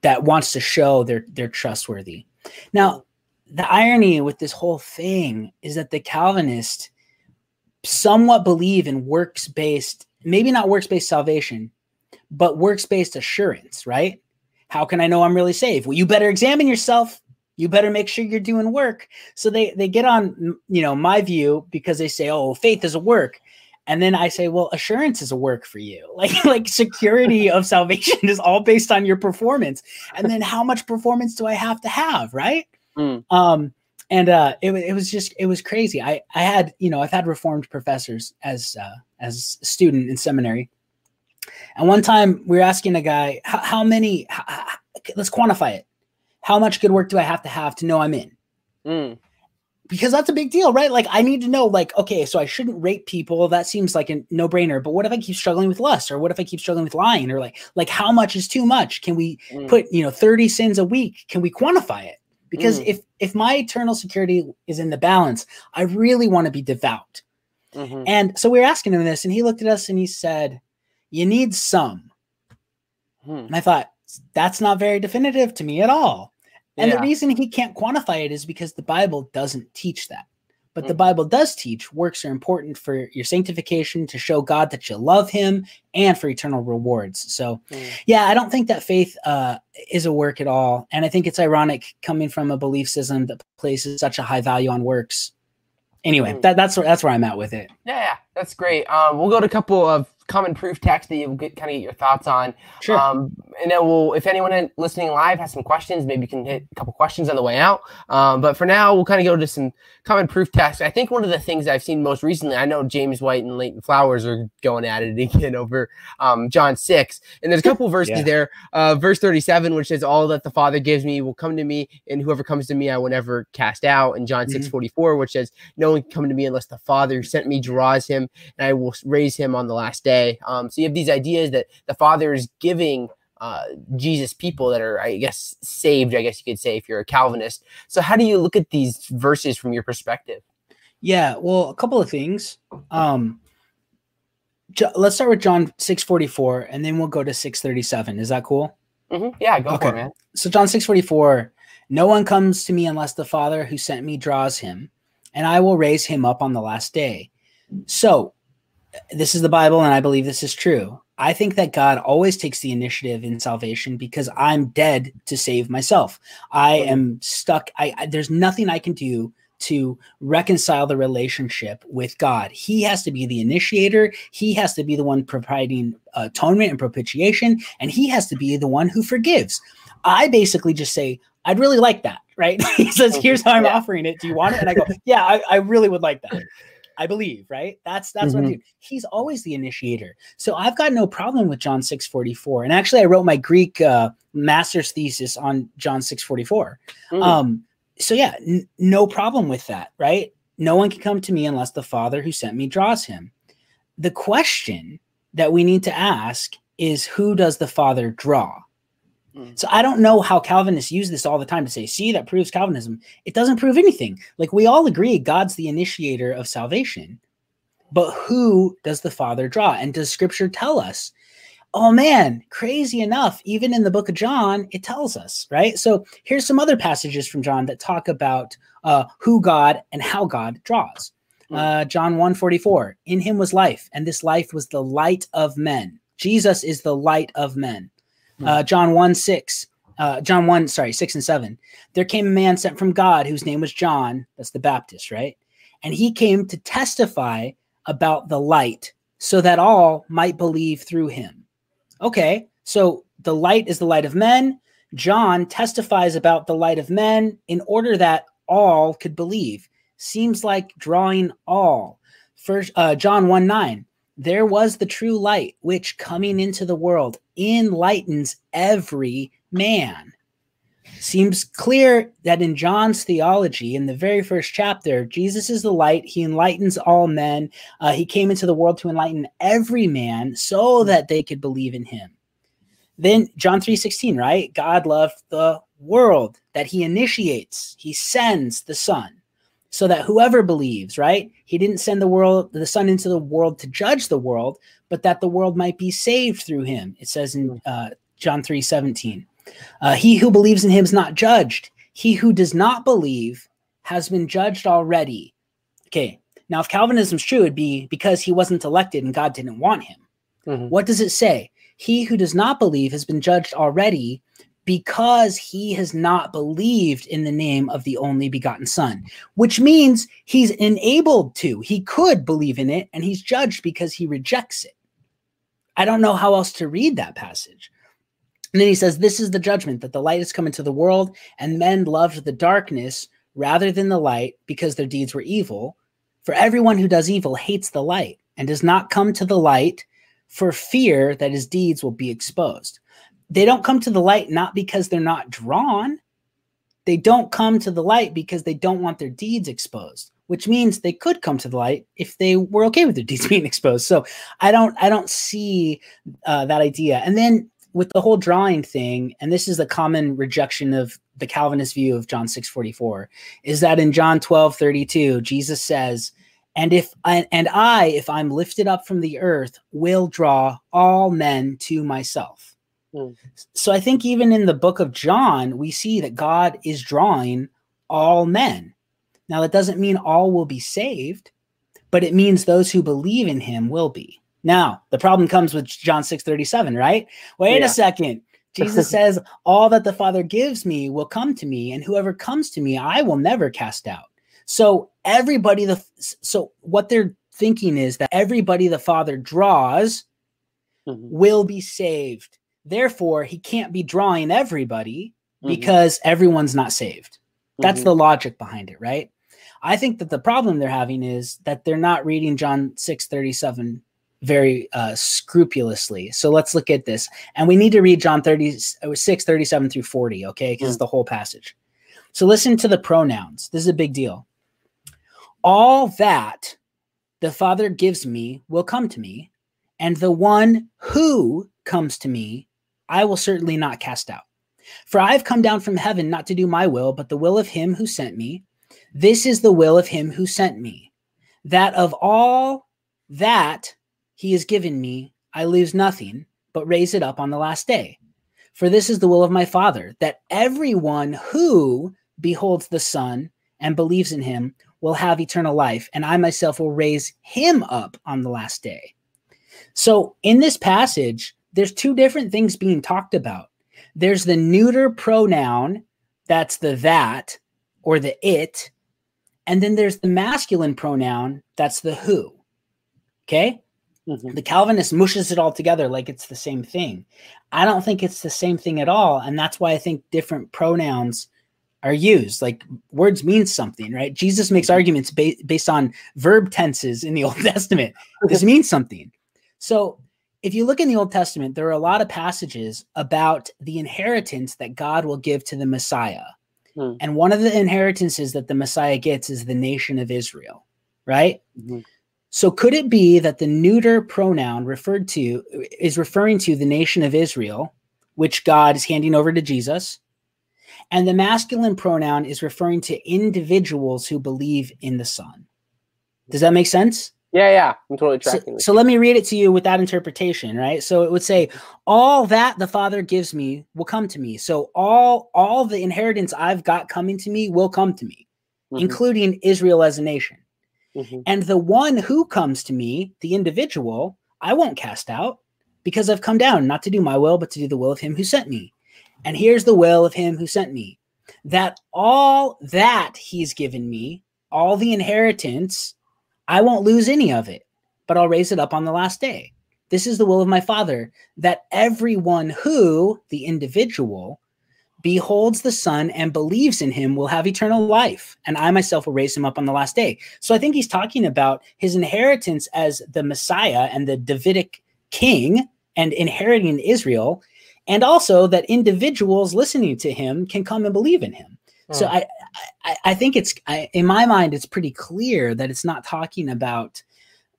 that wants to show they're they're trustworthy. Now, the irony with this whole thing is that the Calvinists somewhat believe in works based, maybe not works based salvation, but works based assurance, right? How can I know I'm really saved? Well, you better examine yourself you better make sure you're doing work so they they get on you know my view because they say oh faith is a work and then i say well assurance is a work for you like like security of salvation is all based on your performance and then how much performance do i have to have right mm. um and uh it, it was just it was crazy i i had you know i've had reformed professors as uh as a student in seminary and one time we were asking a guy how, many how, how, let's quantify it how much good work do I have to have to know I'm in? Mm. Because that's a big deal, right? Like, I need to know, like, okay, so I shouldn't rape people. That seems like a no brainer. But what if I keep struggling with lust, or what if I keep struggling with lying, or like, like how much is too much? Can we mm. put, you know, thirty sins a week? Can we quantify it? Because mm. if if my eternal security is in the balance, I really want to be devout. Mm-hmm. And so we were asking him this, and he looked at us and he said, "You need some." Hmm. And I thought, that's not very definitive to me at all. And yeah. the reason he can't quantify it is because the Bible doesn't teach that. But mm-hmm. the Bible does teach works are important for your sanctification to show God that you love him and for eternal rewards. So, mm. yeah, I don't think that faith uh, is a work at all. And I think it's ironic coming from a belief system that places such a high value on works. Anyway, mm. that, that's, where, that's where I'm at with it. Yeah, yeah that's great. Um, we'll go to a couple of common proof text that you'll get kind of get your thoughts on. Sure. Um, and then we'll, if anyone listening live has some questions, maybe you can hit a couple questions on the way out. Um, but for now, we'll kind of go to some common proof text. I think one of the things I've seen most recently, I know James White and Leighton Flowers are going at it again over um, John 6. And there's a couple verses yeah. there. Uh, verse 37, which says, All that the Father gives me will come to me, and whoever comes to me, I will never cast out. And John mm-hmm. 6 44, which says, No one can come to me unless the Father who sent me draws him, and I will raise him on the last day. Um, so you have these ideas that the Father is giving uh, Jesus people that are, I guess, saved, I guess you could say, if you're a Calvinist. So, how do you look at these verses from your perspective? Yeah, well, a couple of things. Um, let's start with John 644 and then we'll go to 637. Is that cool? Mm-hmm. Yeah, go okay. for it, man. So, John 644 No one comes to me unless the Father who sent me draws him, and I will raise him up on the last day. So, this is the Bible, and I believe this is true. I think that God always takes the initiative in salvation because I'm dead to save myself. I am stuck. I, I, there's nothing I can do to reconcile the relationship with God. He has to be the initiator. He has to be the one providing atonement and propitiation, and he has to be the one who forgives. I basically just say, I'd really like that, right? he says, Here's how I'm yeah. offering it. Do you want it? And I go, Yeah, I, I really would like that. I believe, right? That's that's mm-hmm. what I do. He's always the initiator. So I've got no problem with John 644. And actually I wrote my Greek uh, master's thesis on John 644. Mm. Um so yeah, n- no problem with that, right? No one can come to me unless the Father who sent me draws him. The question that we need to ask is who does the Father draw? Mm. So I don't know how Calvinists use this all the time to say, see, that proves Calvinism. It doesn't prove anything. Like we all agree God's the initiator of salvation. But who does the Father draw? And does scripture tell us? Oh man, crazy enough, even in the book of John, it tells us, right? So here's some other passages from John that talk about uh, who God and how God draws. Mm. Uh, John 1 44, in him was life, and this life was the light of men. Jesus is the light of men. Uh, John 1 6. Uh, John 1, sorry, 6 and 7. There came a man sent from God whose name was John. That's the Baptist, right? And he came to testify about the light so that all might believe through him. Okay, so the light is the light of men. John testifies about the light of men in order that all could believe. Seems like drawing all. First, uh, John 1 9 there was the true light, which coming into the world enlightens every man. Seems clear that in John's theology, in the very first chapter, Jesus is the light. He enlightens all men. Uh, he came into the world to enlighten every man so that they could believe in him. Then John 3:16, right? God loved the world that he initiates. He sends the Son so that whoever believes, right? He didn't send the world, the Son into the world to judge the world, but that the world might be saved through him. It says in hmm. uh, John 3 17. Uh, he who believes in him is not judged. He who does not believe has been judged already. Okay. Now, if Calvinism's true, it'd be because he wasn't elected and God didn't want him. Mm-hmm. What does it say? He who does not believe has been judged already because he has not believed in the name of the only begotten Son, which means he's enabled to. He could believe in it, and he's judged because he rejects it. I don't know how else to read that passage. And then he says, This is the judgment that the light has come into the world, and men loved the darkness rather than the light because their deeds were evil. For everyone who does evil hates the light and does not come to the light for fear that his deeds will be exposed they don't come to the light not because they're not drawn. They don't come to the light because they don't want their deeds exposed, which means they could come to the light if they were okay with their deeds being exposed. So I don't I don't see uh, that idea. And then with the whole drawing thing, and this is the common rejection of the Calvinist view of John 6:44, is that in John 12, 32, Jesus says, and if I, and I, if I'm lifted up from the earth, will draw all men to myself. Hmm. So I think even in the book of John, we see that God is drawing all men. Now, that doesn't mean all will be saved, but it means those who believe in him will be. Now, the problem comes with John 6 37, right? Wait yeah. a second. Jesus says, All that the Father gives me will come to me, and whoever comes to me, I will never cast out. So, everybody, the so what they're thinking is that everybody the Father draws mm-hmm. will be saved Therefore, he can't be drawing everybody mm-hmm. because everyone's not saved. That's mm-hmm. the logic behind it, right? I think that the problem they're having is that they're not reading John 6 37 very uh, scrupulously. So let's look at this. And we need to read John 36, 37 through 40, okay? Because mm. it's the whole passage. So listen to the pronouns. This is a big deal. All that the Father gives me will come to me, and the one who comes to me I will certainly not cast out. For I have come down from heaven not to do my will, but the will of him who sent me. This is the will of him who sent me, that of all that he has given me, I lose nothing, but raise it up on the last day. For this is the will of my Father, that everyone who beholds the Son and believes in him will have eternal life, and I myself will raise him up on the last day. So, in this passage, there's two different things being talked about. There's the neuter pronoun, that's the that or the it, and then there's the masculine pronoun, that's the who. Okay? Mm-hmm. The Calvinist mushes it all together like it's the same thing. I don't think it's the same thing at all. And that's why I think different pronouns are used. Like words mean something, right? Jesus makes arguments ba- based on verb tenses in the Old Testament. This means something. So if you look in the Old Testament, there are a lot of passages about the inheritance that God will give to the Messiah. Hmm. And one of the inheritances that the Messiah gets is the nation of Israel, right? Mm-hmm. So could it be that the neuter pronoun referred to is referring to the nation of Israel, which God is handing over to Jesus? And the masculine pronoun is referring to individuals who believe in the Son. Does that make sense? Yeah, yeah, I'm totally tracking. So, so, let me read it to you with that interpretation, right? So it would say, "All that the Father gives me will come to me." So all all the inheritance I've got coming to me will come to me, mm-hmm. including Israel as a nation. Mm-hmm. And the one who comes to me, the individual, I won't cast out because I've come down not to do my will, but to do the will of him who sent me. And here's the will of him who sent me that all that he's given me, all the inheritance, I won't lose any of it, but I'll raise it up on the last day. This is the will of my Father, that everyone who, the individual, beholds the Son and believes in him will have eternal life, and I myself will raise him up on the last day. So I think he's talking about his inheritance as the Messiah and the Davidic king and inheriting Israel, and also that individuals listening to him can come and believe in him. Hmm. So I, I, I, think it's I, in my mind it's pretty clear that it's not talking about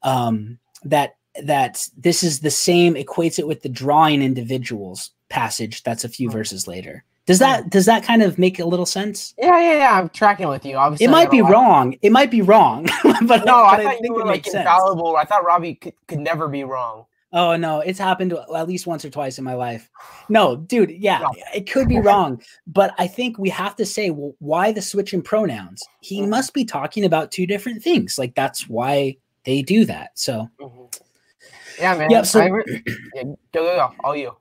um, that that this is the same equates it with the drawing individuals passage that's a few hmm. verses later does that does that kind of make a little sense? Yeah, yeah, yeah. I'm tracking with you. Obviously, it might be wrong. It might be wrong. but no, I, I thought you were like infallible. I thought Robbie could, could never be wrong. Oh no, it's happened at least once or twice in my life. No, dude, yeah, it could be wrong, but I think we have to say, well, why the switch in pronouns? He mm-hmm. must be talking about two different things. Like that's why they do that. So, mm-hmm. yeah, man. Yeah, so re- yeah, go, go, all you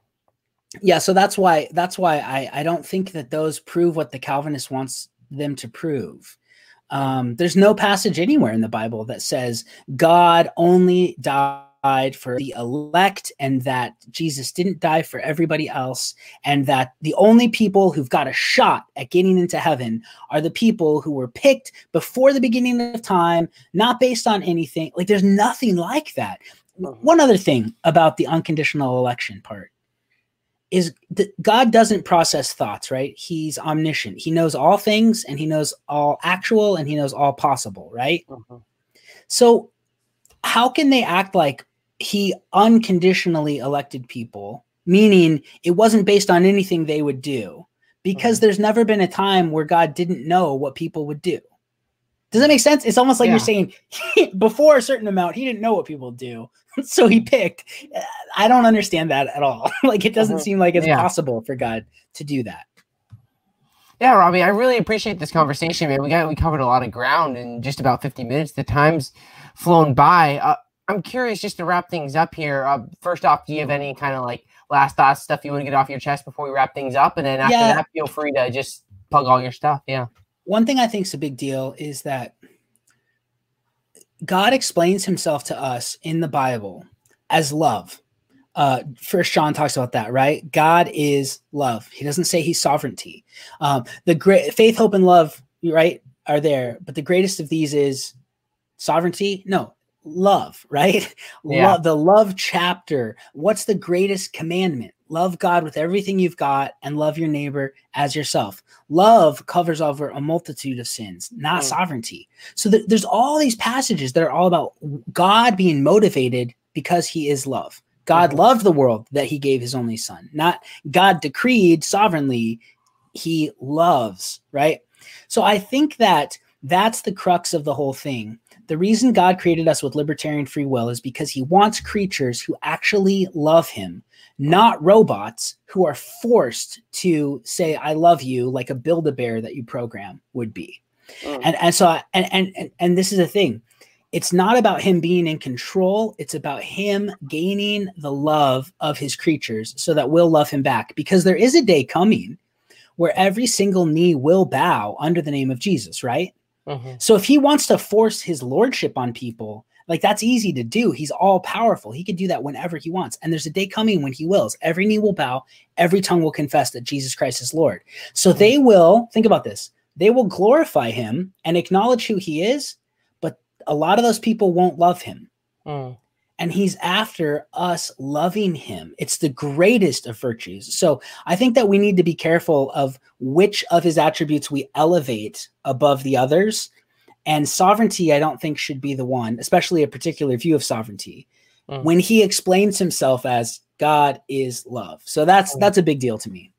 yeah so that's why that's why i i don't think that those prove what the calvinist wants them to prove um, there's no passage anywhere in the bible that says god only died for the elect and that jesus didn't die for everybody else and that the only people who've got a shot at getting into heaven are the people who were picked before the beginning of time not based on anything like there's nothing like that uh-huh. one other thing about the unconditional election part is that God doesn't process thoughts, right? He's omniscient. He knows all things and he knows all actual and he knows all possible, right? Uh-huh. So, how can they act like he unconditionally elected people, meaning it wasn't based on anything they would do? Because uh-huh. there's never been a time where God didn't know what people would do. Does that make sense? It's almost like yeah. you're saying before a certain amount, he didn't know what people do. so he picked. I don't understand that at all. like it doesn't mm-hmm. seem like it's yeah. possible for God to do that. Yeah, Robbie, I really appreciate this conversation, man. We got we covered a lot of ground in just about 50 minutes. The time's flown by. Uh, I'm curious just to wrap things up here. Uh, first off, do you have any kind of like last thoughts, stuff you want to get off your chest before we wrap things up? And then after yeah. that, feel free to just plug all your stuff. Yeah. One thing I think is a big deal is that God explains himself to us in the Bible as love. Uh, First John talks about that, right? God is love. He doesn't say he's sovereignty. Um, the great faith, hope, and love, right, are there, but the greatest of these is sovereignty. No, love, right? Yeah. Love, the love chapter. What's the greatest commandment? Love God with everything you've got and love your neighbor as yourself. Love covers over a multitude of sins, not mm. sovereignty. So th- there's all these passages that are all about God being motivated because he is love. God mm-hmm. loved the world that he gave his only son. Not God decreed sovereignly, he loves, right? So I think that that's the crux of the whole thing. The reason God created us with libertarian free will is because he wants creatures who actually love him, not robots who are forced to say, I love you, like a build a bear that you program would be. Mm. And, and so, and, and, and this is a thing it's not about him being in control. It's about him gaining the love of his creatures so that we'll love him back. Because there is a day coming where every single knee will bow under the name of Jesus, right? Mm-hmm. So if he wants to force his lordship on people, like that's easy to do. He's all powerful. He can do that whenever he wants. And there's a day coming when he wills. Every knee will bow, every tongue will confess that Jesus Christ is Lord. So mm-hmm. they will, think about this, they will glorify him and acknowledge who he is but a lot of those people won't love him. Mm. And he's after us loving him. It's the greatest of virtues. So I think that we need to be careful of which of his attributes we elevate above the others. And sovereignty, I don't think, should be the one, especially a particular view of sovereignty. Mm. When he explains himself as God is love. So that's mm. that's a big deal to me.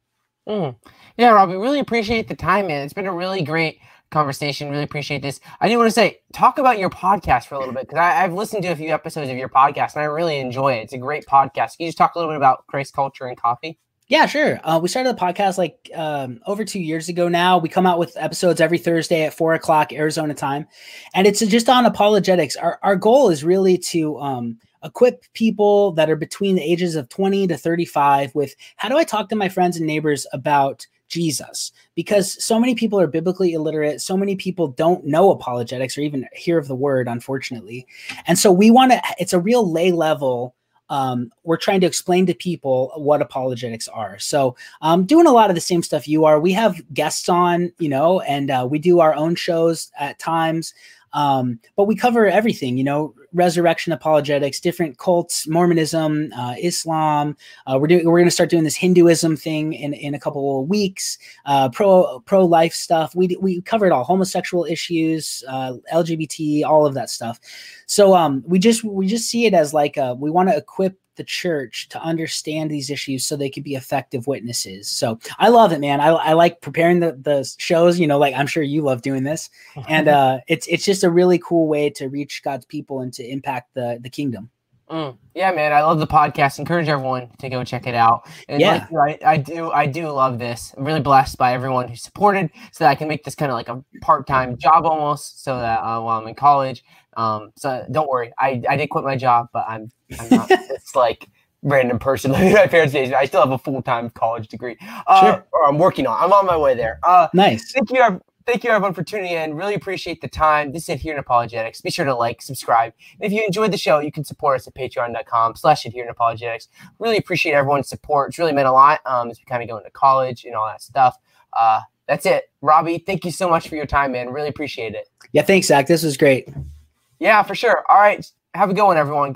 Mm. Yeah, we really appreciate the time, man. It's been a really great conversation. Really appreciate this. I do want to say, talk about your podcast for a little bit because I've listened to a few episodes of your podcast and I really enjoy it. It's a great podcast. Can you just talk a little bit about Christ culture and coffee? Yeah, sure. Uh, we started the podcast like um, over two years ago now. We come out with episodes every Thursday at four o'clock Arizona time, and it's just on apologetics. Our our goal is really to um, equip people that are between the ages of 20 to 35 with how do I talk to my friends and neighbors about Jesus because so many people are biblically illiterate. So many people don't know apologetics or even hear of the word, unfortunately. And so we want to, it's a real lay level. Um, we're trying to explain to people what apologetics are. So, um, doing a lot of the same stuff you are. We have guests on, you know, and uh, we do our own shows at times. Um, but we cover everything, you know, resurrection apologetics, different cults, Mormonism, uh, Islam. Uh, we're doing we're going to start doing this Hinduism thing in, in a couple of weeks. Uh, pro pro life stuff. We we covered all homosexual issues, uh, LGBT, all of that stuff. So um, we just we just see it as like we want to equip the church to understand these issues so they could be effective witnesses. So I love it, man. I, I like preparing the, the shows, you know, like I'm sure you love doing this. And uh, it's it's just a really cool way to reach God's people and to impact the the kingdom. Mm. Yeah, man, I love the podcast. Encourage everyone to go check it out. And yeah, like, I, I do, I do love this. I'm really blessed by everyone who supported, so that I can make this kind of like a part-time job almost, so that uh, while I'm in college. Um, so don't worry, I, I did quit my job, but I'm, I'm not. it's like random person like my parents' days. I still have a full-time college degree. Uh, sure. Or I'm working on. I'm on my way there. Uh, nice. Thank you thank you everyone for tuning in. Really appreciate the time. This is Adherent Apologetics. Be sure to like, subscribe. And if you enjoyed the show, you can support us at patreon.com slash adherent apologetics. Really appreciate everyone's support. It's really meant a lot um, as we kind of go into college and all that stuff. Uh, that's it. Robbie, thank you so much for your time, man. Really appreciate it. Yeah, thanks, Zach. This was great. Yeah, for sure. All right. Have a good one, everyone.